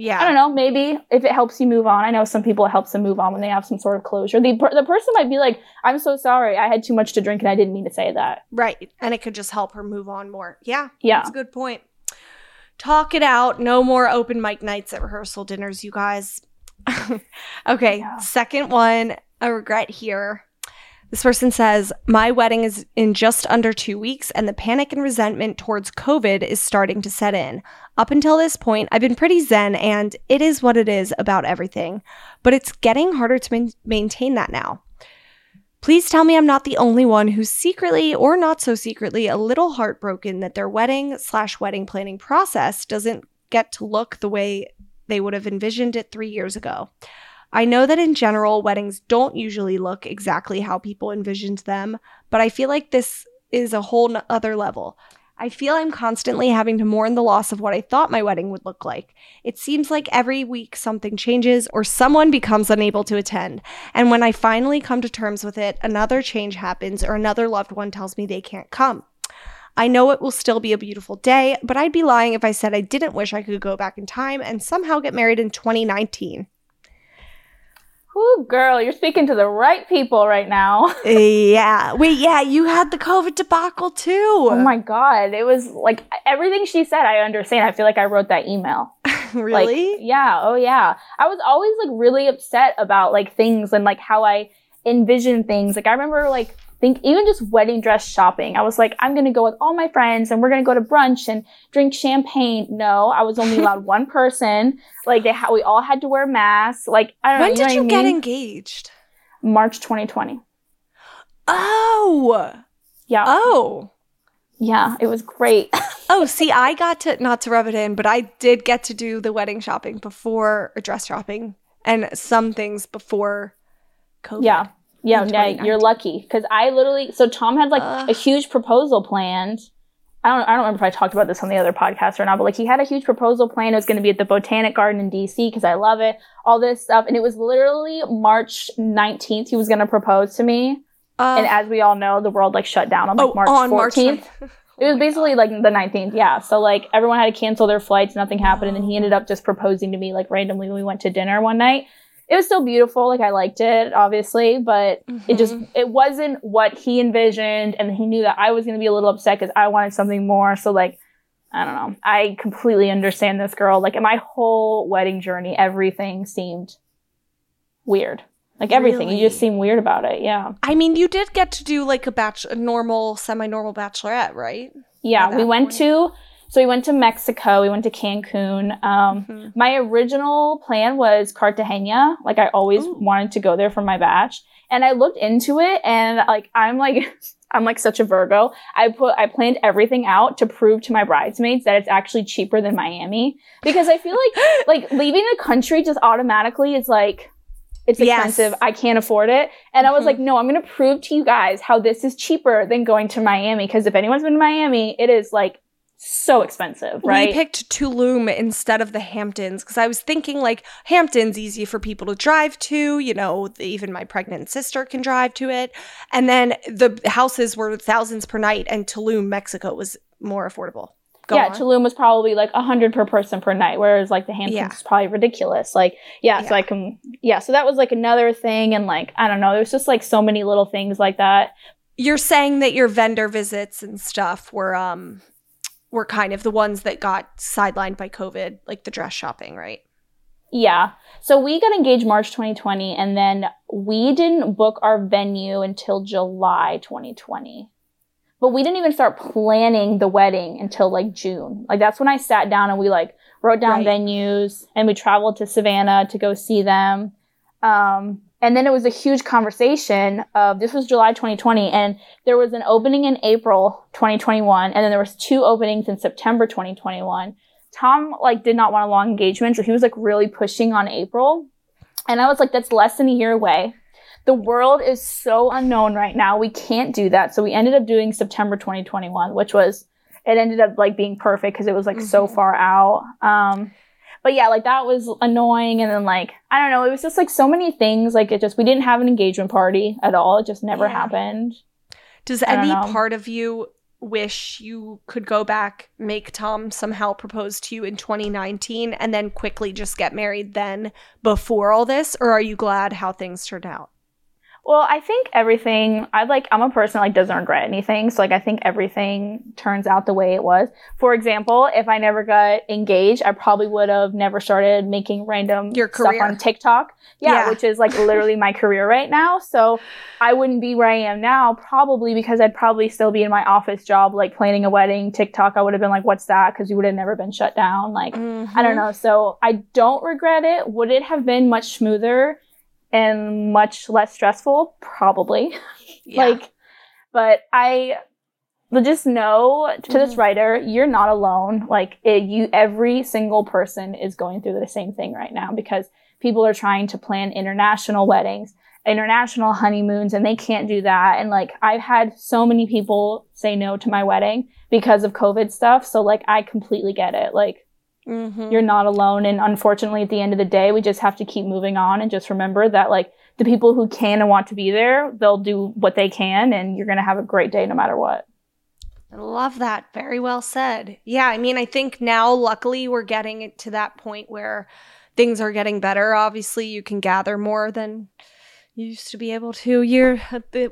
Yeah. I don't know, maybe if it helps you move on. I know some people it helps them move on when they have some sort of closure. The per- the person might be like, "I'm so sorry. I had too much to drink and I didn't mean to say that." Right. And it could just help her move on more. Yeah. Yeah. That's a good point. Talk it out. No more open mic nights at rehearsal dinners, you guys. okay. Yeah. Second one, a regret here. This person says, My wedding is in just under two weeks, and the panic and resentment towards COVID is starting to set in. Up until this point, I've been pretty zen, and it is what it is about everything. But it's getting harder to main- maintain that now. Please tell me I'm not the only one who's secretly or not so secretly a little heartbroken that their wedding slash wedding planning process doesn't get to look the way they would have envisioned it three years ago. I know that in general, weddings don't usually look exactly how people envisioned them, but I feel like this is a whole other level. I feel I'm constantly having to mourn the loss of what I thought my wedding would look like. It seems like every week something changes or someone becomes unable to attend. And when I finally come to terms with it, another change happens or another loved one tells me they can't come. I know it will still be a beautiful day, but I'd be lying if I said I didn't wish I could go back in time and somehow get married in 2019. Whoo, girl, you're speaking to the right people right now. yeah. Wait, yeah, you had the COVID debacle too. Oh my God. It was like everything she said, I understand. I feel like I wrote that email. really? Like, yeah. Oh, yeah. I was always like really upset about like things and like how I envision things. Like, I remember like think even just wedding dress shopping. I was like, I'm going to go with all my friends and we're going to go to brunch and drink champagne. No, I was only allowed one person. Like they ha- we all had to wear masks. Like I don't when know. When did you, you get mean? engaged? March 2020. Oh. Yeah. Oh. Yeah, it was great. oh, see, I got to not to rub it in, but I did get to do the wedding shopping before or dress shopping and some things before COVID. Yeah. Yeah, yeah, you're lucky because I literally. So Tom had like uh, a huge proposal planned. I don't. I don't remember if I talked about this on the other podcast or not, but like he had a huge proposal plan. It was going to be at the Botanic Garden in DC because I love it. All this stuff, and it was literally March 19th. He was going to propose to me, uh, and as we all know, the world like shut down on like oh, March on 14th. March it was basically like the 19th, yeah. So like everyone had to cancel their flights, nothing happened, and then he ended up just proposing to me like randomly when we went to dinner one night it was still beautiful. Like I liked it, obviously, but mm-hmm. it just it wasn't what he envisioned, and he knew that I was going to be a little upset because I wanted something more. So like, I don't know. I completely understand this girl. Like in my whole wedding journey, everything seemed weird. Like everything, really? you just seem weird about it. Yeah. I mean, you did get to do like a batch, a normal, semi-normal bachelorette, right? Yeah, we went point. to so we went to Mexico, we went to Cancun. Um, mm-hmm. My original plan was Cartagena. Like I always Ooh. wanted to go there for my batch. And I looked into it and like, I'm like, I'm like such a Virgo. I put, I planned everything out to prove to my bridesmaids that it's actually cheaper than Miami because I feel like, like leaving the country just automatically is like, it's expensive. Yes. I can't afford it. And mm-hmm. I was like, mm-hmm. no, I'm going to prove to you guys how this is cheaper than going to Miami. Cause if anyone's been to Miami, it is like so expensive, right? We picked Tulum instead of the Hamptons because I was thinking like Hamptons easy for people to drive to, you know, even my pregnant sister can drive to it. And then the houses were thousands per night and Tulum, Mexico was more affordable. Go yeah, on. Tulum was probably like a hundred per person per night, whereas like the Hamptons yeah. was probably ridiculous. Like, yeah, yeah, so I can, yeah, so that was like another thing, and like I don't know, there's just like so many little things like that. You're saying that your vendor visits and stuff were um were kind of the ones that got sidelined by COVID, like the dress shopping, right? Yeah. So we got engaged March 2020 and then we didn't book our venue until July 2020. But we didn't even start planning the wedding until like June. Like that's when I sat down and we like wrote down right. venues and we traveled to Savannah to go see them. Um, and then it was a huge conversation of this was July 2020 and there was an opening in April 2021 and then there was two openings in September 2021. Tom like did not want a long engagement, so he was like really pushing on April. And I was like, that's less than a year away. The world is so unknown right now. We can't do that. So we ended up doing September 2021, which was it ended up like being perfect because it was like mm-hmm. so far out. Um, but yeah, like that was annoying. And then like, I don't know, it was just like so many things. Like it just, we didn't have an engagement party at all. It just never yeah. happened. Does any part of you wish you could go back, make Tom somehow propose to you in 2019 and then quickly just get married then before all this? Or are you glad how things turned out? Well, I think everything, I like, I'm a person that like doesn't regret anything. So like, I think everything turns out the way it was. For example, if I never got engaged, I probably would have never started making random Your career. stuff on TikTok. Yeah, yeah. which is like literally my career right now. So I wouldn't be where I am now probably because I'd probably still be in my office job, like planning a wedding. TikTok, I would have been like, what's that? Cause you would have never been shut down. Like, mm-hmm. I don't mm-hmm. know. So I don't regret it. Would it have been much smoother? And much less stressful, probably. Yeah. like, but I but just know to this Mhm. writer, you're not alone. Like it, you, every single person is going through the same thing right now because people are trying to plan international weddings, international honeymoons, and they can't do that. And like I've had so many people say no to my wedding because of COVID stuff. So like I completely get it. Like Mhm. you're not alone. And unfortunately, at the end of the day, we just have to keep moving on and just remember that, like, the people who can and want to be there, they'll do what they can, and you're going to have a great day no matter what. I love that. Very well said. Yeah, I mean, I think now, luckily, we're getting to that point where things are getting better. Obviously, you can gather more than you used to be able to year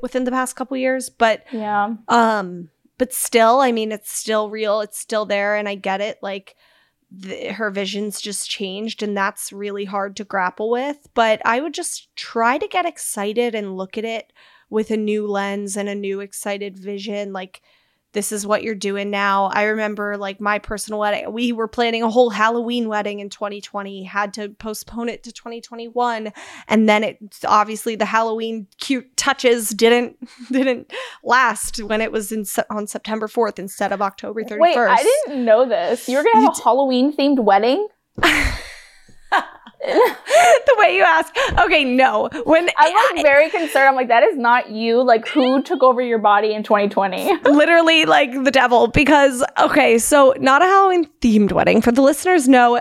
within the past couple years, but Yeah. um, but still, I mean, it's still real. It's still there, and I get it. Like, the, her vision's just changed, and that's really hard to grapple with. But I would just try to get excited and look at it with a new lens and a new excited vision. Like, this is what you're doing now. I remember like my personal wedding. We were planning a whole Halloween wedding in 2020, had to postpone it to 2021, and then it obviously the Halloween cute touches didn't didn't last when it was in on September 4th instead of October 31st. Wait, I didn't know this. You were going to You have a Halloween themed wedding? the way you ask. Okay, no. When I'm like very concerned. I'm like, that is not you. Like, who took over your body in 2020? literally like the devil because okay so not a halloween themed wedding for the listeners know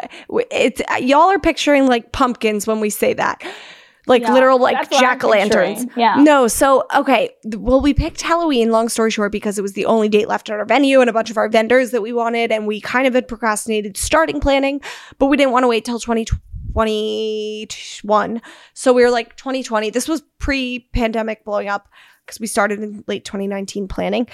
it's y'all are picturing like pumpkins when we say that like Yeah, literal like that's what I'm jack-o'-lanterns. Yeah. no so okay well we picked halloween long story short because it was the only date left at our venue and a bunch of our vendors that we wanted and we kind of had procrastinated starting planning but we didn't want to wait till 2021 so we were like 2020 this was pre-pandemic blowing up because we started in late 2019 planning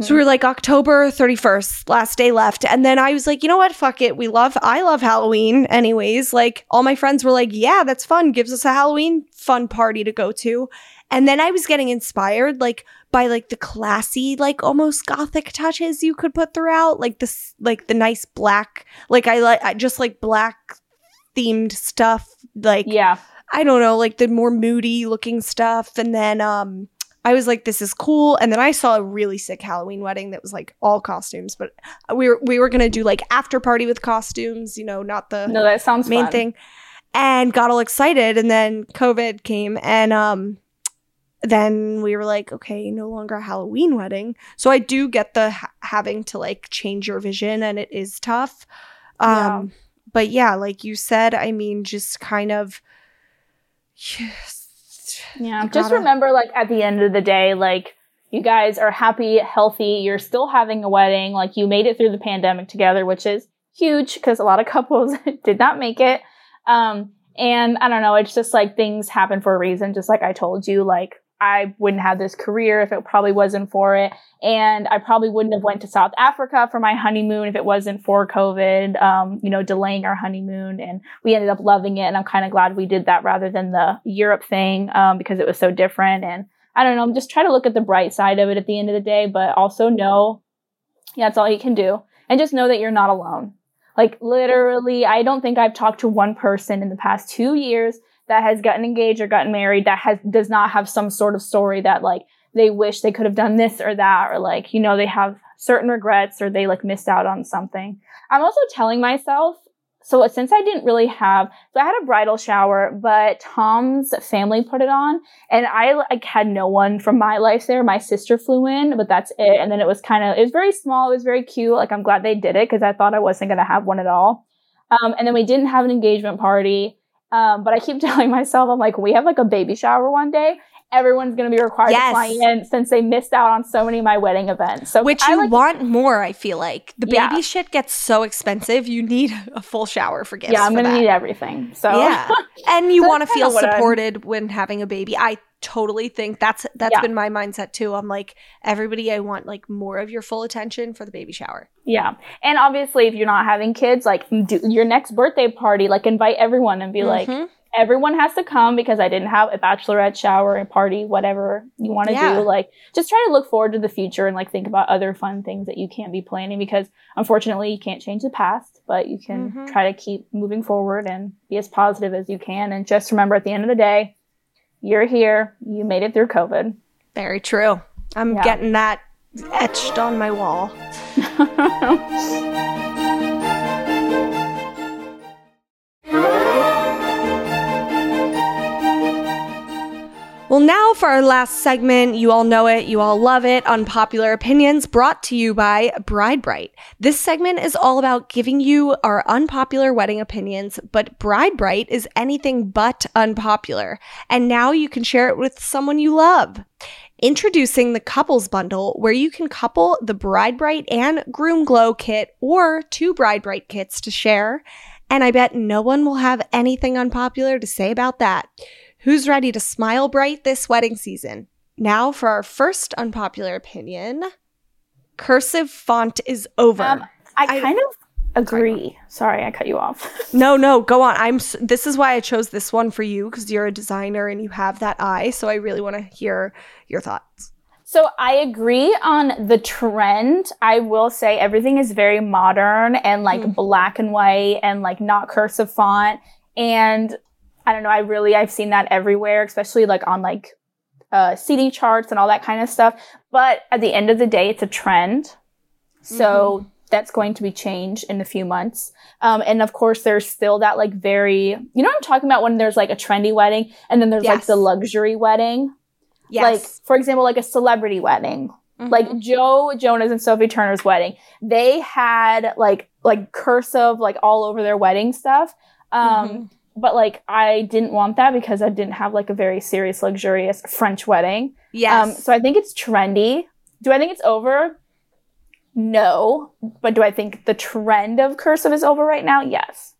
so we were like October 31st, last day left. And then I was like, you know what? Fuck it. We love, I love Halloween anyways. Like all my friends were like, yeah, that's fun. Gives us a Halloween fun party to go to. And then I was getting inspired like by like the classy, like almost gothic touches you could put throughout. Like this, like the nice black, like I like, just like black themed stuff. Like, yeah. I don't know, like the more moody looking stuff. And then um I was like, this is cool. And then I saw a really sick Halloween wedding that was like all costumes, but we were we were gonna do like after party with costumes, you know, not the No, that sounds main fun. thing. And got all excited. And then COVID came and um then we were like, okay, no longer a Halloween wedding. So I do get the ha- having to like change your vision and it is tough. Um Yeah. But yeah, like you said, I mean, just kind of Yeah. Just gotta- remember, like, at the end of the day, like, you guys are happy, healthy, you're still having a wedding, like, you made it through the pandemic together, which is huge because a lot of couples did not make it. Um, and I don't know, it's just like things happen for a reason, just like I told you, like, I wouldn't have this career if it probably wasn't for it. And I probably wouldn't have went to South Africa for my honeymoon if it wasn't for COVID, um, you know, delaying our honeymoon. And we ended up loving it. And I'm kind of glad we did that rather than the Europe thing, um, because it was so different. And I don't know, I'm just try to look at the bright side of it at the end of the day, but also know, yeah, that's all you can do. And just know that you're not alone. Like literally, I don't think I've talked to one person in the past two years that has gotten engaged or gotten married that has does not have some sort of story that like they wish they could have done this or that or like you know they have certain regrets or they like missed out on something. I'm also telling myself so since i didn't really have so i had a bridal shower but tom's family put it on and i like had no one from my life there. My sister flew in but that's it. And then it was kind of it was very small it was very cute. Like i'm glad they did it because i thought i wasn't going to have one at all. Um, and then we didn't have an engagement party um, but I keep telling myself, I'm like, we have like a baby shower one day. Everyone's going to be required Yes. to fly in since they missed out on so many of my wedding events. So Which I you like, want more, I feel like. The baby Yeah. shit gets so expensive, you need a full shower for gifts. yeah, I'm going to need everything. So Yeah. And you So want to feel kinda I'm- supported when having a baby. I totally think that's that's Yeah. been my mindset too. I'm like, everybody, I want like more of your full attention for the baby shower. yeah. And obviously, if you're not having kids, like do your next birthday party, like invite everyone and be like, Mhm. everyone has to come because I didn't have a bachelorette shower, a party, whatever you want to Yeah. do. Like, just try to look forward to the future and like think about other fun things that you can't be planning because unfortunately you can't change the past, but you can Mhm. try to keep moving forward and be as positive as you can. And just remember at the end of the day, you're here. You made it through COVID. Very true. I'm Yeah. getting that etched on my wall. Well, now for our last segment. You all know it, you all love it. Unpopular opinions brought to you by Bride Bright. This segment is all about giving you our unpopular wedding opinions, but Bride Bright is anything but unpopular. And now you can share it with someone you love. Introducing the couples bundle, where you can couple the Bride Bright and Groom Glow kit or two Bride Bright kits to share. And I bet no one will have anything unpopular to say about that. Who's ready to smile bright this wedding season? Now for our first unpopular opinion cursive font is over. Um, I I- kind of agree. Sorry, I cut you off. no, no, go on. I'm this is why I chose this one for you because you're a designer and you have that eye, so I really want to hear your thoughts. So I agree on the trend. I will say everything is very modern and like Mhm. black and white and like not cursive font. And I don't know, I really I've seen that everywhere, especially like on like uh seating charts and all that kind of stuff. But at the end of the day, it's a trend. So that's going to be changed in a few months. Um, and of course, there's still that like very, you know what I'm talking about when there's like a trendy wedding and then there's like the luxury wedding like for example like a celebrity wedding like Mhm. joe jonas and sophie turner's wedding they had like like cursive like all over their wedding stuff um Mhm. But like i didn't want that because i didn't have like a very serious luxurious french wedding. Yes. um so i think it's trendy. Do i think it's over? No. But do i think the trend of cursive is over right now? Yes.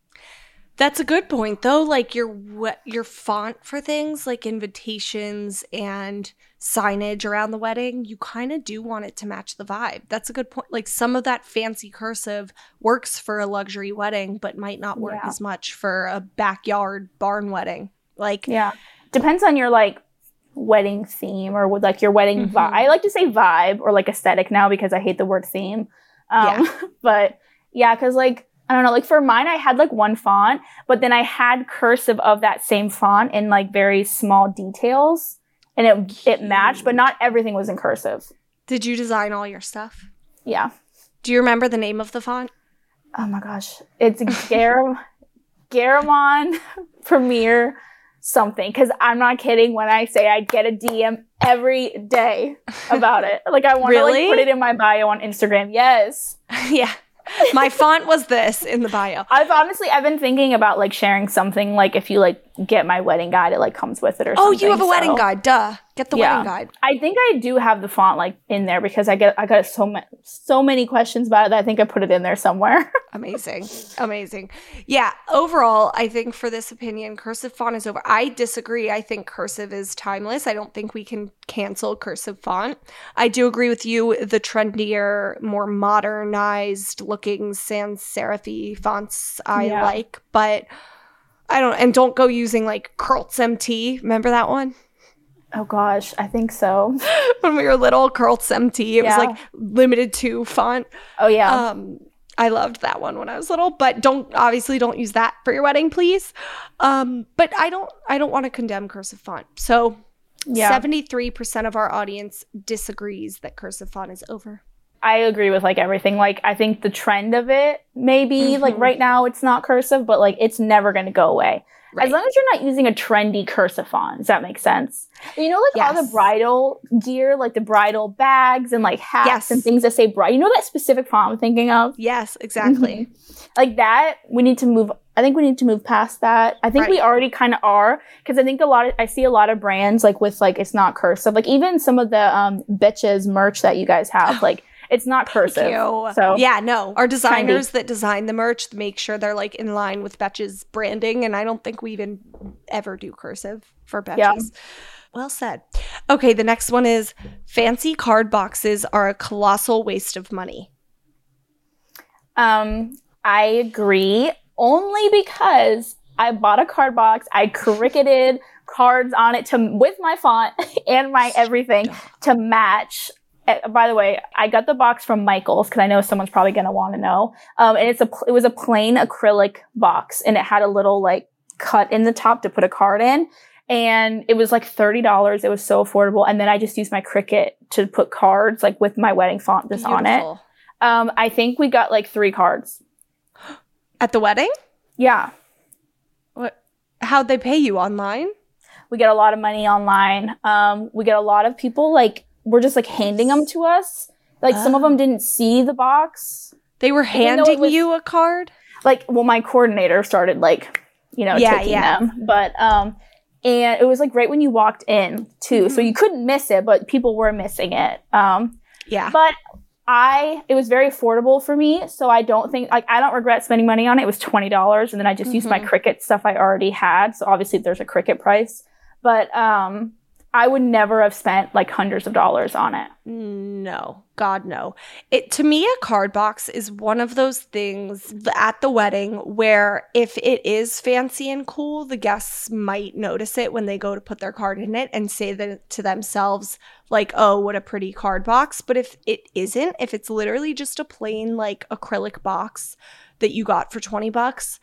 That's a good point though. Like your your font for things like invitations and signage around the wedding, you kind of do want it to match the vibe. That's a good point. Like some of that fancy cursive works for a luxury wedding but might not work Yeah. as much for a backyard barn wedding. Like Yeah. Depends on your like wedding theme or like your wedding Mhm. vibe. I like to say vibe or like aesthetic now because I hate the word theme. Um, but yeah, because like I don't know, like for mine, I had like one font, but then I had cursive of that same font in like very small details, and it it matched, but not everything was in cursive. did you design all your stuff? Yeah. Do you remember the name of the font? Oh my gosh, it's Garam Garamond Premier something because I'm not kidding when I say I get a DM every day about it. Like I want to Really? like put it in my bio on Instagram. Yes. yeah. My font was this in the bio. I've honestly I've been thinking about like sharing something like if you like get my wedding guide it like comes with it or oh, something. Oh, something. you have a wedding guide. Duh. Get the Yeah. wedding guide. I think I do have the font like in there because I get I got so many so many questions about it that I think I put it in there somewhere. Amazing. Amazing. Yeah, overall, I think for this opinion, cursive font is over. I disagree. I think cursive is timeless. I don't think we can cancel cursive font. I do agree with you. The trendier, more modernized looking sans serif fonts I Yeah. like, but I don't, and don't go using like Curlz MT. Remember that one? oh gosh, I think so. when we were little, Curlz MT. It Yeah. was like limited to font. Oh yeah. Um, I loved that one when I was little, but don't obviously don't use that for your wedding, please. Um, but I don't I don't want to condemn cursive font. So Yeah. seventy three percent of our audience disagrees that cursive font is over. I agree with like everything. Like I think the trend of it maybe like Mhm. right now it's not cursive, but like it's never going to go away. Right. As long as you're not using a trendy cursive font, does that make sense? You know, like all the bridal gear, like the bridal bags and like hats Yes. and things that say bride. You know that specific font I'm thinking of? Yes, exactly. Like that, we need to move. I think we need to move past that. I think we already kind of are because I think a lot of I see a lot of brands like with like it's not cursive. Like even some of the um Betches merch that you guys have, like it's not cursive. Thank you. So yeah, no. Our designers that design the merch make sure they're like in line with Betches branding, and I don't think we even ever do cursive for Betches. Yeah. Well said. Okay, the next one is fancy card boxes are a colossal waste of money. Um, I agree only because I bought a card box. I cricketed cards on it to with my font and my everything to match. Uh, by the way, I got the box from Michaels because I know someone's probably gonna want to know. Um, and it's a it was a plain acrylic box and it had a little like cut in the top to put a card in. and it was like $30. It was so affordable. And then I just used my Cricut to put cards like with my wedding font just on it. Um, I think we got like three cards. At the wedding? Yeah. What? How'd they pay you online? We get a lot of money online. Um, we get a lot of people like we're just like handing them to us. Like some of them didn't see the box. They were Even though it handing was- you a card? Like, well, my coordinator started like, you know, Yeah, taking yeah. them. But um, and it was like right when you walked in too, Mm-hmm. so you couldn't miss it, but people were missing it. Um, Yeah. but I it was very affordable for me, so I don't think like I don't regret spending money on it. It was twenty dollars, and then I just used my Mm-hmm. Cricut stuff I already had. So obviously there's a Cricut price, but um, I would never have spent like hundreds of dollars on it. No, God, no. It to me, a card box is one of those things at the wedding where if it is fancy and cool, the guests might notice it when they go to put their card in it and say that to themselves, like, "Oh, what a pretty card box." But if it isn't, if it's literally just a plain like acrylic box that you got for twenty bucks.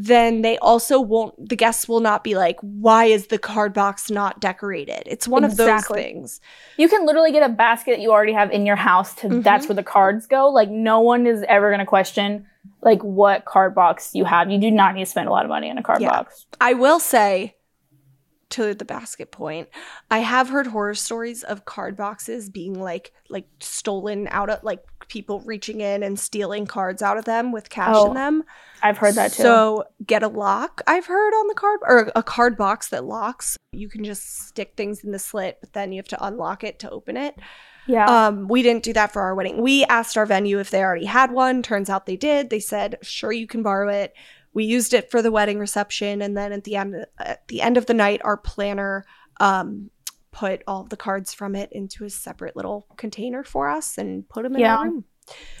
Then they also won't, the guests will not be like, why is the card box not decorated? It's one of those things. You can literally get a basket that you already have in your house to Mm-hmm. that's where the cards go. Like no one is ever gonna question like what card box you have. You do not need to spend a lot of money on a card Yeah. box. I will say to the basket point, I have heard horror stories of card boxes being like like stolen out of like people reaching in and stealing cards out of them with cash Oh, in them. I've heard that too. So get a lock, I've heard on the card or a card box that locks. You can just stick things in the slit, but then you have to unlock it to open it. yeah. Um, we didn't do that for our wedding. We asked our venue if they already had one. Turns out they did. They said, "Sure, you can borrow it." We used it for the wedding reception, and then at the end at the end of the night, our planner um, put all the cards from it into a separate little container for us and put them in Yeah. our room.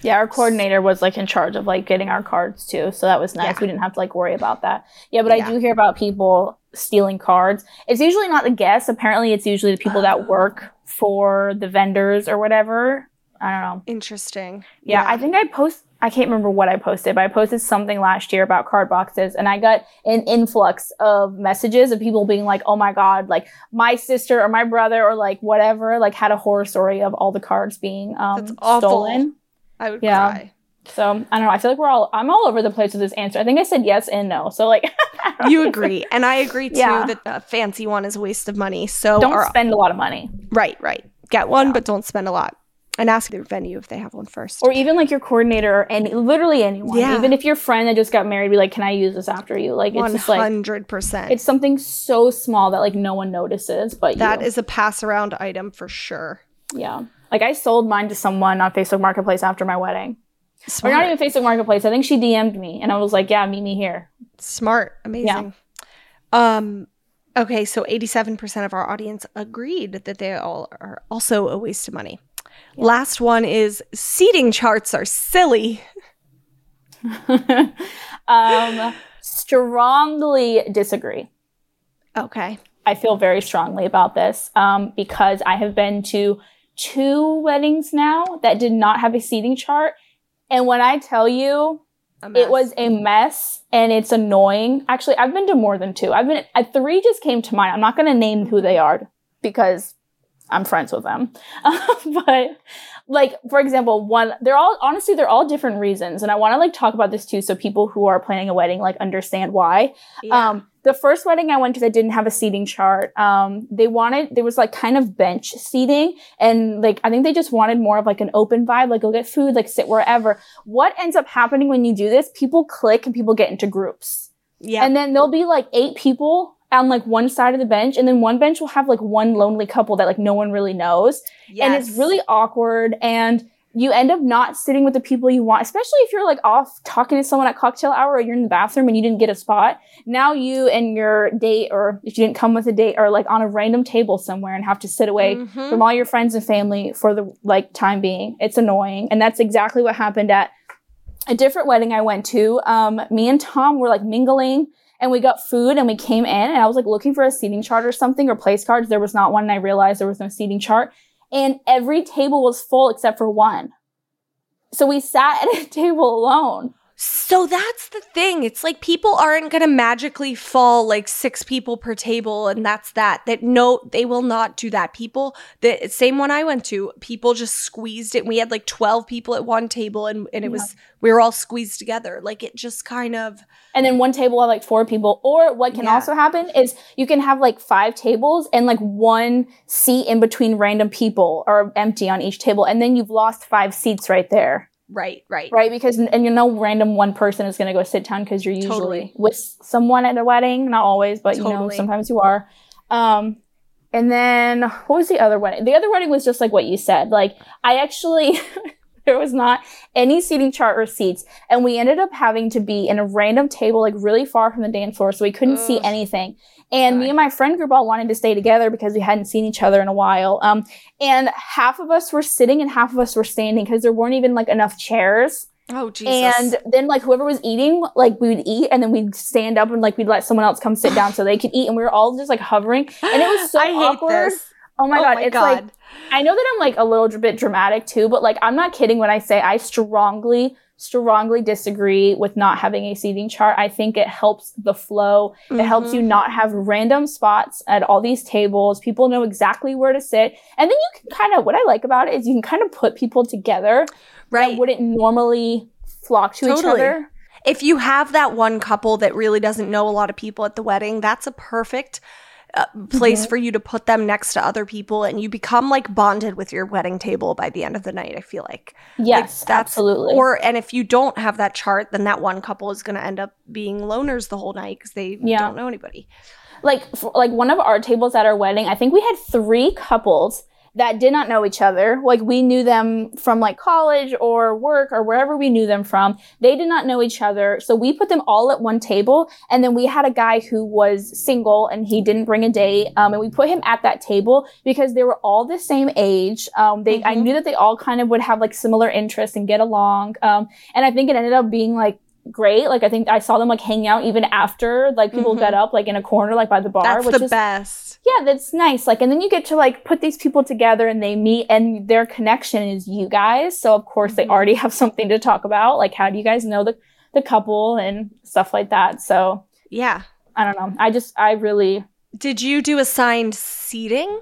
Yeah, our coordinator was like in charge of like getting our cards too. So that was nice. Yeah. We didn't have to like worry about that. Yeah, but Yeah. I do hear about people stealing cards. It's usually not the guests. Apparently it's usually the people that work for the vendors or whatever. I don't know. Interesting. Yeah, I think I post I can't remember what I posted, but I posted something last year about card boxes and I got an influx of messages of people being like, "Oh my god, like my sister or my brother or like whatever like had a horror story of all the cards being um That's awful. stolen." I would Yeah. cry. So I don't know. I feel like we're all I'm all over the place with this answer. I think I said yes and no. So like You agree, and I agree too Yeah. that a fancy one is a waste of money. So don't our- spend a lot of money. right, right. Get one, but don't spend a lot. And ask their venue if they have one first. Or even like your coordinator or any literally anyone. Yeah. Even if your friend that just got married be like, Can I use this after you? Like it's One just like hundred percent. it's something so small that like no one notices but That you. is a pass around item for sure. yeah. Like I sold mine to someone on Facebook Marketplace after my wedding. Smart. Or not even Facebook Marketplace. I think she DM'd me and I was like, Yeah, meet me here. Smart, amazing. Yeah. Um okay, so 87% of our audience agreed that they all are also a waste of money. Last one is seating charts are silly. um strongly disagree. Okay. I feel very strongly about this um, because I have been to two weddings now that did not have a seating chart. And when I tell you, it was a mess and it's annoying. Actually, I've been to more than two. I've been, uh, three just came to mind. I'm not going to name who they are because I'm friends with them. but like, for example, one, they're all, honestly, they're all different reasons. And I want to like talk about this too. So people who are planning a wedding, like understand why. Um, the first wedding I went to that didn't have a seating chart. Um, they wanted there was like kind of bench seating, and like I think they just wanted more of like an open vibe, like go get food, like sit wherever. What ends up happening when you do this? People click and people get into groups, yeah. and then there'll be like eight people on like one side of the bench, and then one bench will have like one lonely couple that like no one really knows, and it's really awkward and you end up not sitting with the people you want, especially if you're like off talking to someone at cocktail hour or you're in the bathroom and you didn't get a spot. Now you and your date, or if you didn't come with a date, are like on a random table somewhere and have to sit away Mhm. from all your friends and family for the like time being. It's annoying. And that's exactly what happened at a different wedding I went to. Um, me and Tom were like mingling and we got food and we came in and I was like looking for a seating chart or something or place cards. There was not one and I realized there was no seating chart and every table was full except for one. So we sat at a table alone. So that's the thing. It's like people aren't going to magically fall like six people per table and that's that. That no, they will not do that. People, the same one I went to, people just squeezed it. We had like 12 people at one table and, and it was, we were all squeezed together. Like it just kind of. and then one table had like four people. Or what can Yeah. also happen is you can have like five tables and like one seat in between random people or empty on each table, and then you've lost five seats right there, Right, right. right? Because and you know random one person is going to go sit down because you're usually Totally. with someone at a wedding, not always, but you know sometimes you are. Um, and then what was the other wedding? The other wedding was just like what you said. Like I actually. There was not any seating chart or seats, and we ended up having to be in a random table, like really far from the dance floor, so we couldn't see anything. And me and my friend group all wanted to stay together because we hadn't seen each other in a while. Um, and half of us were sitting and half of us were standing because there weren't even like enough chairs. Oh, Jesus. And then like whoever was eating, like we would eat and then we'd stand up and like we'd let someone else come sit down so they could eat, and we were all just like hovering, and it was so I awkward. Oh my Oh god, my it's God. like I know that I'm like a little bit dramatic too, but like I'm not kidding when I say I strongly, strongly disagree with not having a seating chart. I think it helps the flow. It helps Mm-hmm. you not have random spots at all these tables. People know exactly where to sit. And then you can kind of, what I like about it is you can kind of put people together right. that wouldn't normally flock to each other. if you have that one couple that really doesn't know a lot of people at the wedding, that's a perfect place Mm-hmm. for you to put them next to other people and you become like bonded with your wedding table by the end of the night, I feel like. Yes, Like, absolutely. Or and if you don't have that chart, then that one couple is going to end up being loners the whole night cuz they Yeah. don't know anybody. like like one of our tables at our wedding i think we had three couples that did not know each other. Like we knew them from like college or work or wherever we knew them from. They did not know each other. So we put them all at one table and then we had a guy who was single and he didn't bring a date um, and we put him at that table because they were all the same age. Um, they i Mhm. knew that they all kind of would have like similar interests and get along. Um, and i think it ended up being like great like i think i saw them like hanging out even after like people Mhm. got up like in a corner like by the bar That's which the is best. yeah that's nice like and then you get to like put these people together and they meet and their connection is you guys so of course they Mhm. already have something to talk about like how do you guys know the the couple and stuff like that so Yeah. i don't know i just i really Did you do assigned seating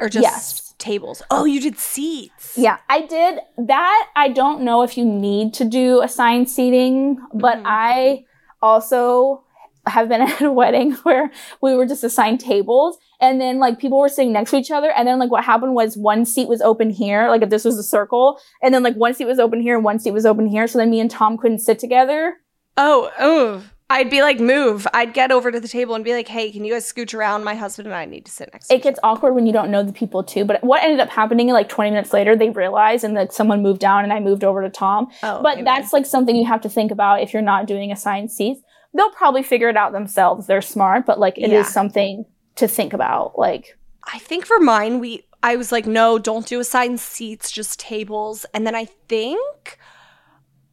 or just Yes. Tables? Oh, you did seats. yeah i did that i don't know if you need to do assigned seating but Mhm. i also have been at a wedding where we were just assigned tables and then like people were sitting next to each other and then like what happened was one seat was open here like if this was a circle and then like one seat was open here and one seat was open here so then me and tom couldn't sit together Oh, oh. I'd be like, move. I'd get over to the table and be like, hey, can you guys scooch around? My husband and I need to sit next to it gets awkward when you don't know the people too but what ended up happening like 20 minutes later they realized and that someone moved down and i moved over to tom Oh, but amen. that's like something you have to think about if you're not doing assigned seats they'll probably figure it out themselves they're smart but like it is Yeah. something to think about like I think for mine, we I was like, no, don't do assigned seats, just tables. And then I think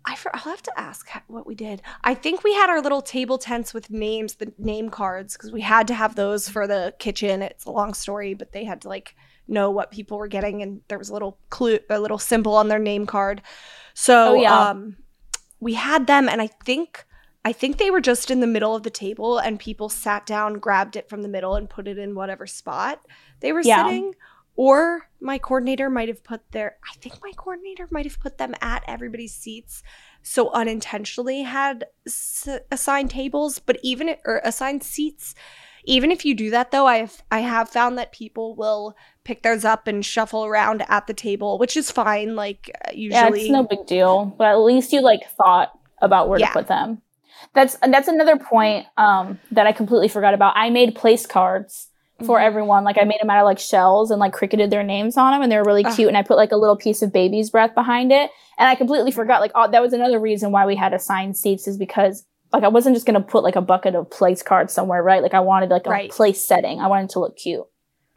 I for, I'll have to ask what we did. I think we had our little table tents with names, the name cards, because we had to have those for the kitchen. It's a long story, but they had to like know what people were getting, and there was a little clue, a little symbol on their name card. So Oh, yeah. um, we had them, and I think. I think they were just in the middle of the table and people sat down, grabbed it from the middle and put it in whatever spot they were Yeah. sitting. Or my coordinator might have put their, I think my coordinator might have put them at everybody's seats. So unintentionally had s- assigned tables, but even or assigned seats. Even if you do that though, I have I have found that people will pick theirs up and shuffle around at the table, which is fine. Like uh, yeah usually, it's no big deal but at least you like thought about where Yeah. to put them that's that's another point um that i completely forgot about i made place cards for Mhm. everyone like i made them out of like shells and like cricketed their names on them and they were really Ugh. cute and i put like a little piece of baby's breath behind it and i completely forgot like oh, that was another reason why we had assigned seats is because like i wasn't just gonna put like a bucket of place cards somewhere right like i wanted like a Right. place setting i wanted it to look cute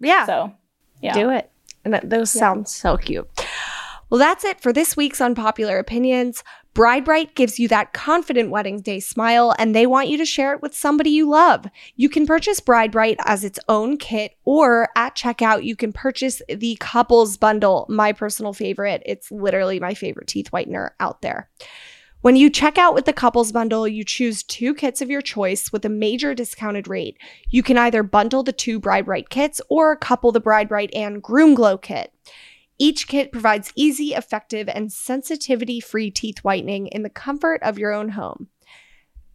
yeah. so yeah do it. And that, those sound so cute. Well, that's it for this week's Unpopular Opinions. Bride Bright gives you that confident wedding day smile, and they want you to share it with somebody you love. You can purchase Bride Bright as its own kit, or at checkout, you can purchase the couples bundle, my personal favorite. It's literally my favorite teeth whitener out there. When you check out with the couples bundle, you choose two kits of your choice with a major discounted rate. You can either bundle the two Bride Bright kits or couple the Bride Bright and Groom Glow kit. Each kit provides easy, effective, and sensitivity free teeth whitening in the comfort of your own home.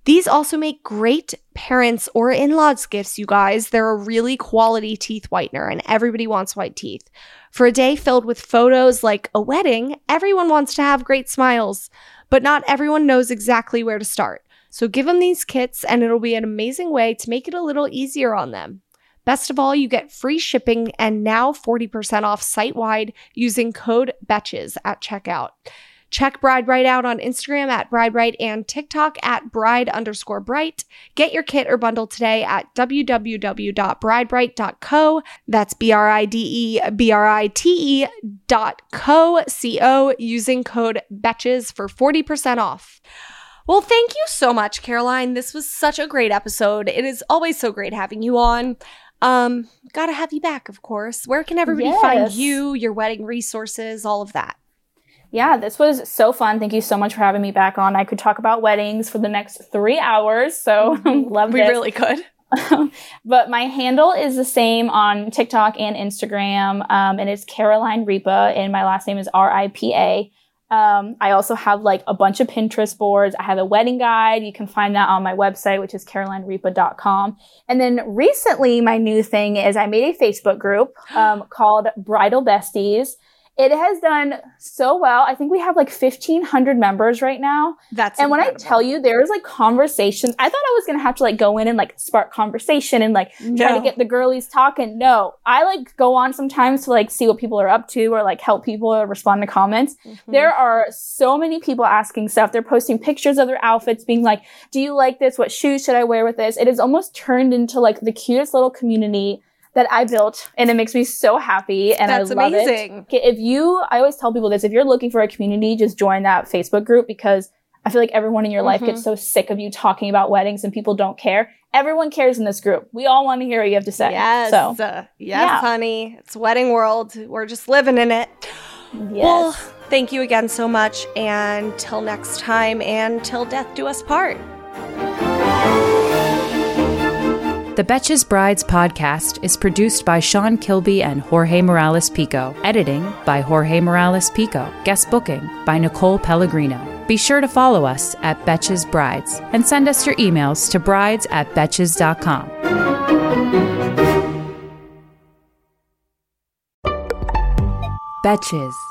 These also make great parents or in laws gifts, you guys. They're a really quality teeth whitener, and everybody wants white teeth. For a day filled with photos like a wedding, everyone wants to have great smiles, but not everyone knows exactly where to start. So give them these kits, and it'll be an amazing way to make it a little easier on them. Best of all, you get free shipping and now 40% off site wide using code BETCHES at checkout. Check Bride Brite out on Instagram at Bride Brite and TikTok at Bride underscore Brite. Get your kit or bundle today at www.bridebrite.co. That's B R I D E B R I T E dot co, C O, using code BETCHES for 40% off. Well, thank you so much, Caroline. This was such a great episode. It is always so great having you on. Um, gotta have you back, of course. Where can everybody find you, your wedding resources, all of that? Yeah, this was so fun. Thank you so much for having me back on. I could talk about weddings for the next three hours, so love We this. really could. but my handle is the same on TikTok and Instagram, um, and it's Caroline Ripa, and my last name is R I P A. Um, I also have like a bunch of Pinterest boards. I have a wedding guide. You can find that on my website, which is carolineripa.com. And then recently, my new thing is I made a Facebook group um, called Bridal Besties. It has done so well. I think we have like 1,500 members right now. That's And when I tell you there's like conversations, I thought I was gonna have to like go in and like spark conversation and like try to get the girlies talking. No, I like go on sometimes to like see what people are up to or like help people or respond to comments. Mm-hmm. There are so many people asking stuff. They're posting pictures of their outfits, being like, "Do you like this? What shoes should I wear with this?" It has almost turned into like the cutest little community that I built, and it makes me so happy. And That's I love it. amazing. Okay, If you, I always tell people this: if you're looking for a community, just join that Facebook group because I feel like everyone in your life Mhm. gets so sick of you talking about weddings and people don't care. Everyone cares in this group. We all want to hear what you have to say. Yes. So, uh, yes, Yeah. honey. It's wedding world. We're just living in it. yes. Well, thank you again so much. And till next time, and till death do us part. The Betches Brides podcast is produced by Sean Kilby and Jorge Morales Pico. Editing by Jorge Morales Pico. Guest booking by Nicole Pellegrino. Be sure to follow us at Betches Brides and send us your emails to brides at betches.com. Betches.